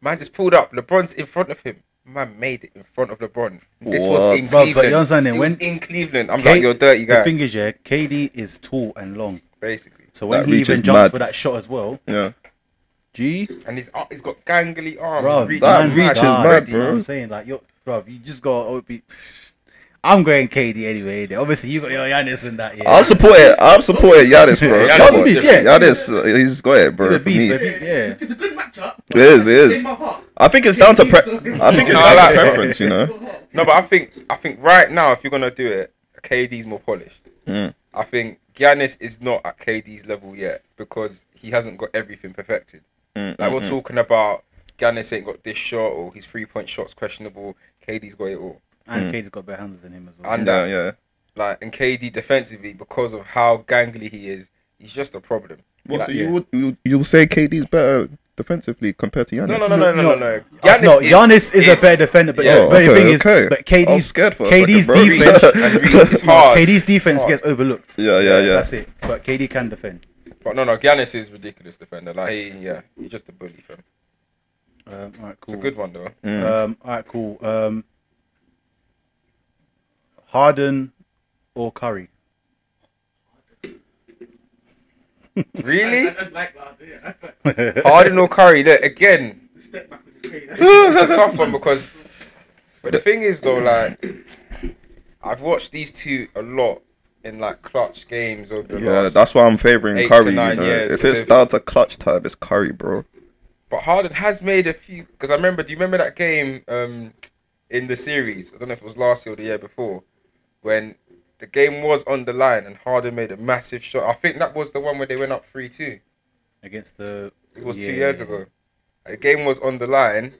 S4: Man just pulled up. LeBron's in front of him. Man made it in front of LeBron. This
S5: What?
S4: was in
S3: Bro, but you
S4: Cleveland.
S3: understand it,
S4: It
S3: when-
S4: was in Cleveland. I'm
S3: K-
S4: like, you're a dirty
S3: The thing is, yeah, KD is tall and long.
S4: basically.
S3: So when
S5: That
S3: he
S5: reach
S3: even
S5: is
S3: jumps
S5: mad.
S3: for that shot as well,
S5: Yeah,
S3: G,
S4: And he's uh, he's got gangly arms.
S3: bro,
S4: reaches
S5: that
S3: man's
S5: reach is
S3: guy,
S5: mad,
S3: You know what
S5: bro.
S3: I'm saying, like, yo, bro, you just got to be. I'm going KD anyway. Obviously, you got your Giannis and that. Yeah,
S5: I'm supporting. I'm supporting Giannis, bro.
S4: Giannis
S5: Come
S3: is
S5: on.
S3: different.
S5: Giannis, uh, he's got it, bro.
S3: He's a
S5: For
S3: beast,
S5: me,
S3: but if he- yeah.
S6: It's a good matchup.
S5: it is. It is.
S6: In my heart.
S5: I think it's down to pre- I think it's down
S4: like
S5: to preference, you know.
S4: No, but I think I think right now, if you're gonna do it, KD's more polished.
S5: Mm.
S4: I think Giannis is not at KD's level yet because he hasn't got everything perfected.
S5: Mm,
S4: Like
S5: mm,
S4: we're
S5: mm.
S4: talking about Giannis ain't got this shot or his three point shots questionable. KD's got it all.
S3: And KD's got better handles than him as well.
S4: And
S5: Yeah, yeah.
S4: like and KD defensively because of how gangly he is, he's just a problem.
S5: What?
S4: Like,
S5: So you
S3: yeah.
S5: would you you say KD's better defensively compared to Giannis?
S4: no, no, no, no, no, no, no.
S3: That's not Giannis is, a better defender, but,
S4: yeah.
S3: but the
S5: Oh, okay,
S3: thing is,
S5: okay.
S3: but KD's
S5: scared for
S3: KD's
S5: second,
S3: defense,
S4: and reach hard.
S3: KD's defense
S4: Hard.
S3: gets overlooked.
S5: Yeah, yeah, yeah.
S3: That's it. But KD can defend.
S4: But no, no, Giannis is ridiculous defender. Like he, yeah, he's just a bully, fam.
S3: Um, all right, cool.
S4: It's a good one though.
S5: Mm.
S3: Um, all right, cool. Um, Harden or Curry?
S4: Really?
S6: That's like.
S4: Harden or Curry? Look again.
S6: Step back with this crazy.
S4: It's a tough one because. But the thing is though, like, I've watched these two a lot in like clutch games over the
S5: Yeah,
S4: last.
S5: that's why I'm favoring
S4: eight to
S5: Curry. You
S4: nine
S5: know?
S4: years,
S5: If
S4: because
S5: it's
S4: if-
S5: down to clutch type, it's Curry, bro.
S4: But Harden has made a few. Because I remember. Do you remember that game um, in the series? I don't know if it was last year or the year before, when the game was on the line and Harden made a massive shot. I think that was the one where they went up three two.
S3: Against the.
S4: It was two
S3: Yeah.
S4: years ago. The game was on the line,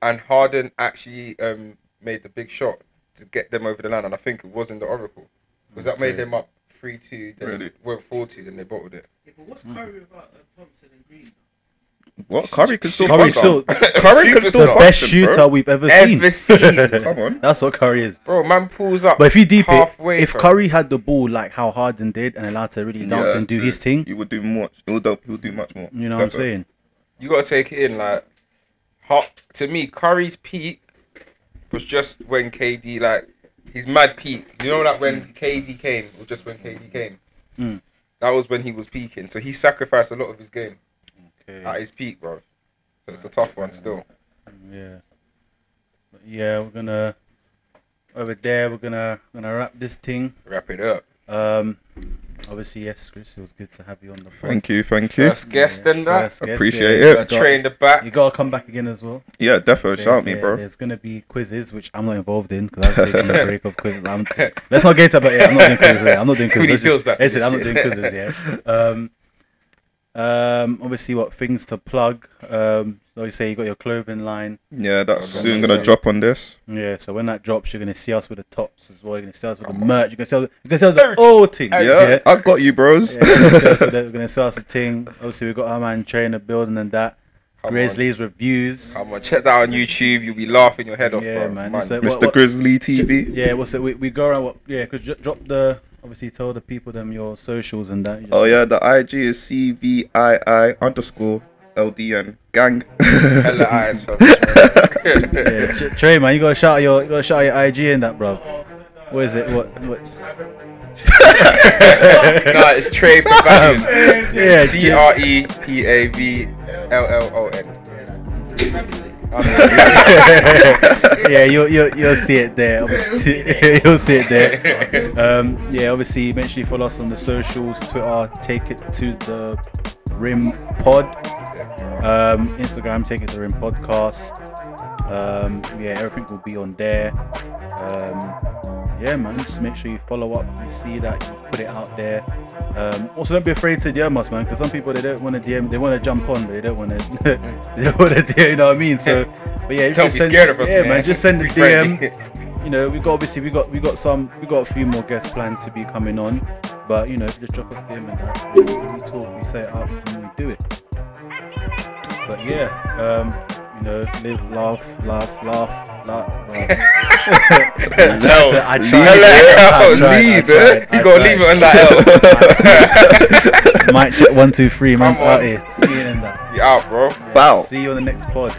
S4: and Harden actually um, made the big shot to get them over the line, and I think it was in the Oracle because that made them up three two. Then
S5: Really?
S4: went four two. Then they bottled it.
S6: Yeah, but what's Curry about uh, Thompson and Green?
S5: What? Curry can still
S3: Curry still
S5: Curry can still
S3: the best
S5: function,
S3: shooter
S5: bro.
S3: we've ever,
S4: Ever
S3: seen.
S4: seen.
S5: Come on.
S3: That's what Curry is.
S4: Bro, man pulls up.
S3: But if you deep it,
S4: halfway,
S3: if
S4: fam.
S3: Curry had the ball like how Harden did and allowed to really dance
S5: Yeah,
S3: and do
S5: true.
S3: his thing,
S5: He would do much. He would do, he would do much more.
S3: you know what I'm saying?
S4: you gotta take it in. Like, hot to me, Curry's peak was just when KD like his mad peak. You know, like when KD came, or just when KD came.
S3: Mm.
S4: That was when he was peaking. So he sacrificed a lot of his game
S3: Okay.
S4: at his peak, bro. So it's a tough one still.
S3: Yeah. But yeah, we're gonna over there. We're gonna gonna wrap this thing.
S4: Wrap it up.
S3: Um, obviously, yes, Chris. It was good to have you on the phone.
S5: Thank you, thank you.
S4: First guest and that.
S3: Guest,
S5: Appreciate
S3: yeah.
S5: it.
S3: You
S4: Got
S3: got-
S4: train the back.
S3: You gotta come back again as well.
S5: Yeah, definitely. Shout me, bro.
S3: There's gonna be quizzes, which I'm not involved in because I've taken a break of quizzes. I'm just, let's not get into it. Yeah, I'm not doing quizzes. Yeah. I'm not doing quizzes.
S4: need
S3: Let's
S4: Phil's
S3: just-
S4: back
S3: listen, I'm not doing quizzes. Yeah. Um, um, obviously, what things to plug? Um, so you say you got your clothing line.
S5: Yeah, that's soon gonna drop on this.
S3: Yeah. So when that drops, you're gonna see us with the tops as well. You're gonna see us with the merch. You're gonna see us. You're gonna see us with the
S4: Everything.
S3: whole thing.
S5: Yeah, I got you, bros.
S3: Yeah, we're gonna sell us with the- we're gonna sell us a thing. Obviously, we've got our man trainer building and that.
S4: Come
S3: Grizzlies reviews.
S4: Come on, check that on YouTube. You'll be laughing your head off,
S3: Yeah,
S4: bro.
S3: man.
S4: Man.
S3: It's a-
S5: Mr.
S3: what- what-
S5: Grizzly TV.
S3: Yeah, what's it? We, we go around. What? Yeah, because drop the obviously tell the people them your socials and that.
S5: Oh yeah, the IG is C V I I underscore L D N gang.
S4: Hella eyes. fam.
S3: Yeah, Tr- Trey, man, you gotta shout out your you gotta shout out your IG in that, bro. What is it? What? what?
S4: nah, it's Trey Pavilion.
S3: Yeah,
S4: C R E P A V L L O N.
S3: yeah, you'll, you'll you'll see it there. Obviously, you'll see it there. Um, yeah, obviously, eventually follow us on the socials, Twitter, take it to the Rim Pod, um, Instagram, take it to the Rim Podcast. Um, yeah, everything will be on there. Yeah, man, just make sure you follow up. You see that you put it out there. Um, also, don't be afraid to DM us, man, because some people they don't want to DM, they want to jump on, but they don't want to. they want to DM. You know what I mean? So, but yeah,
S4: Don't be
S3: send-
S4: scared of us,
S3: yeah,
S4: man.
S3: Just send the DM. You know, we got obviously we got we got some we got a few more guests planned to be coming on, but you know, just drop us DM and that. We talk, we set it up, and we do it. But yeah, um, you know, live, laugh, laugh, laugh, laugh. laugh. I tried I
S4: Leave
S3: tried-
S4: it.
S3: I tried, I
S5: Leave it.
S4: You gotta leave it on that L.
S3: Mic check one two three, man's
S4: Come
S3: out here. See you in that.
S4: You out, bro.
S5: Wow.
S3: See you on the next pod.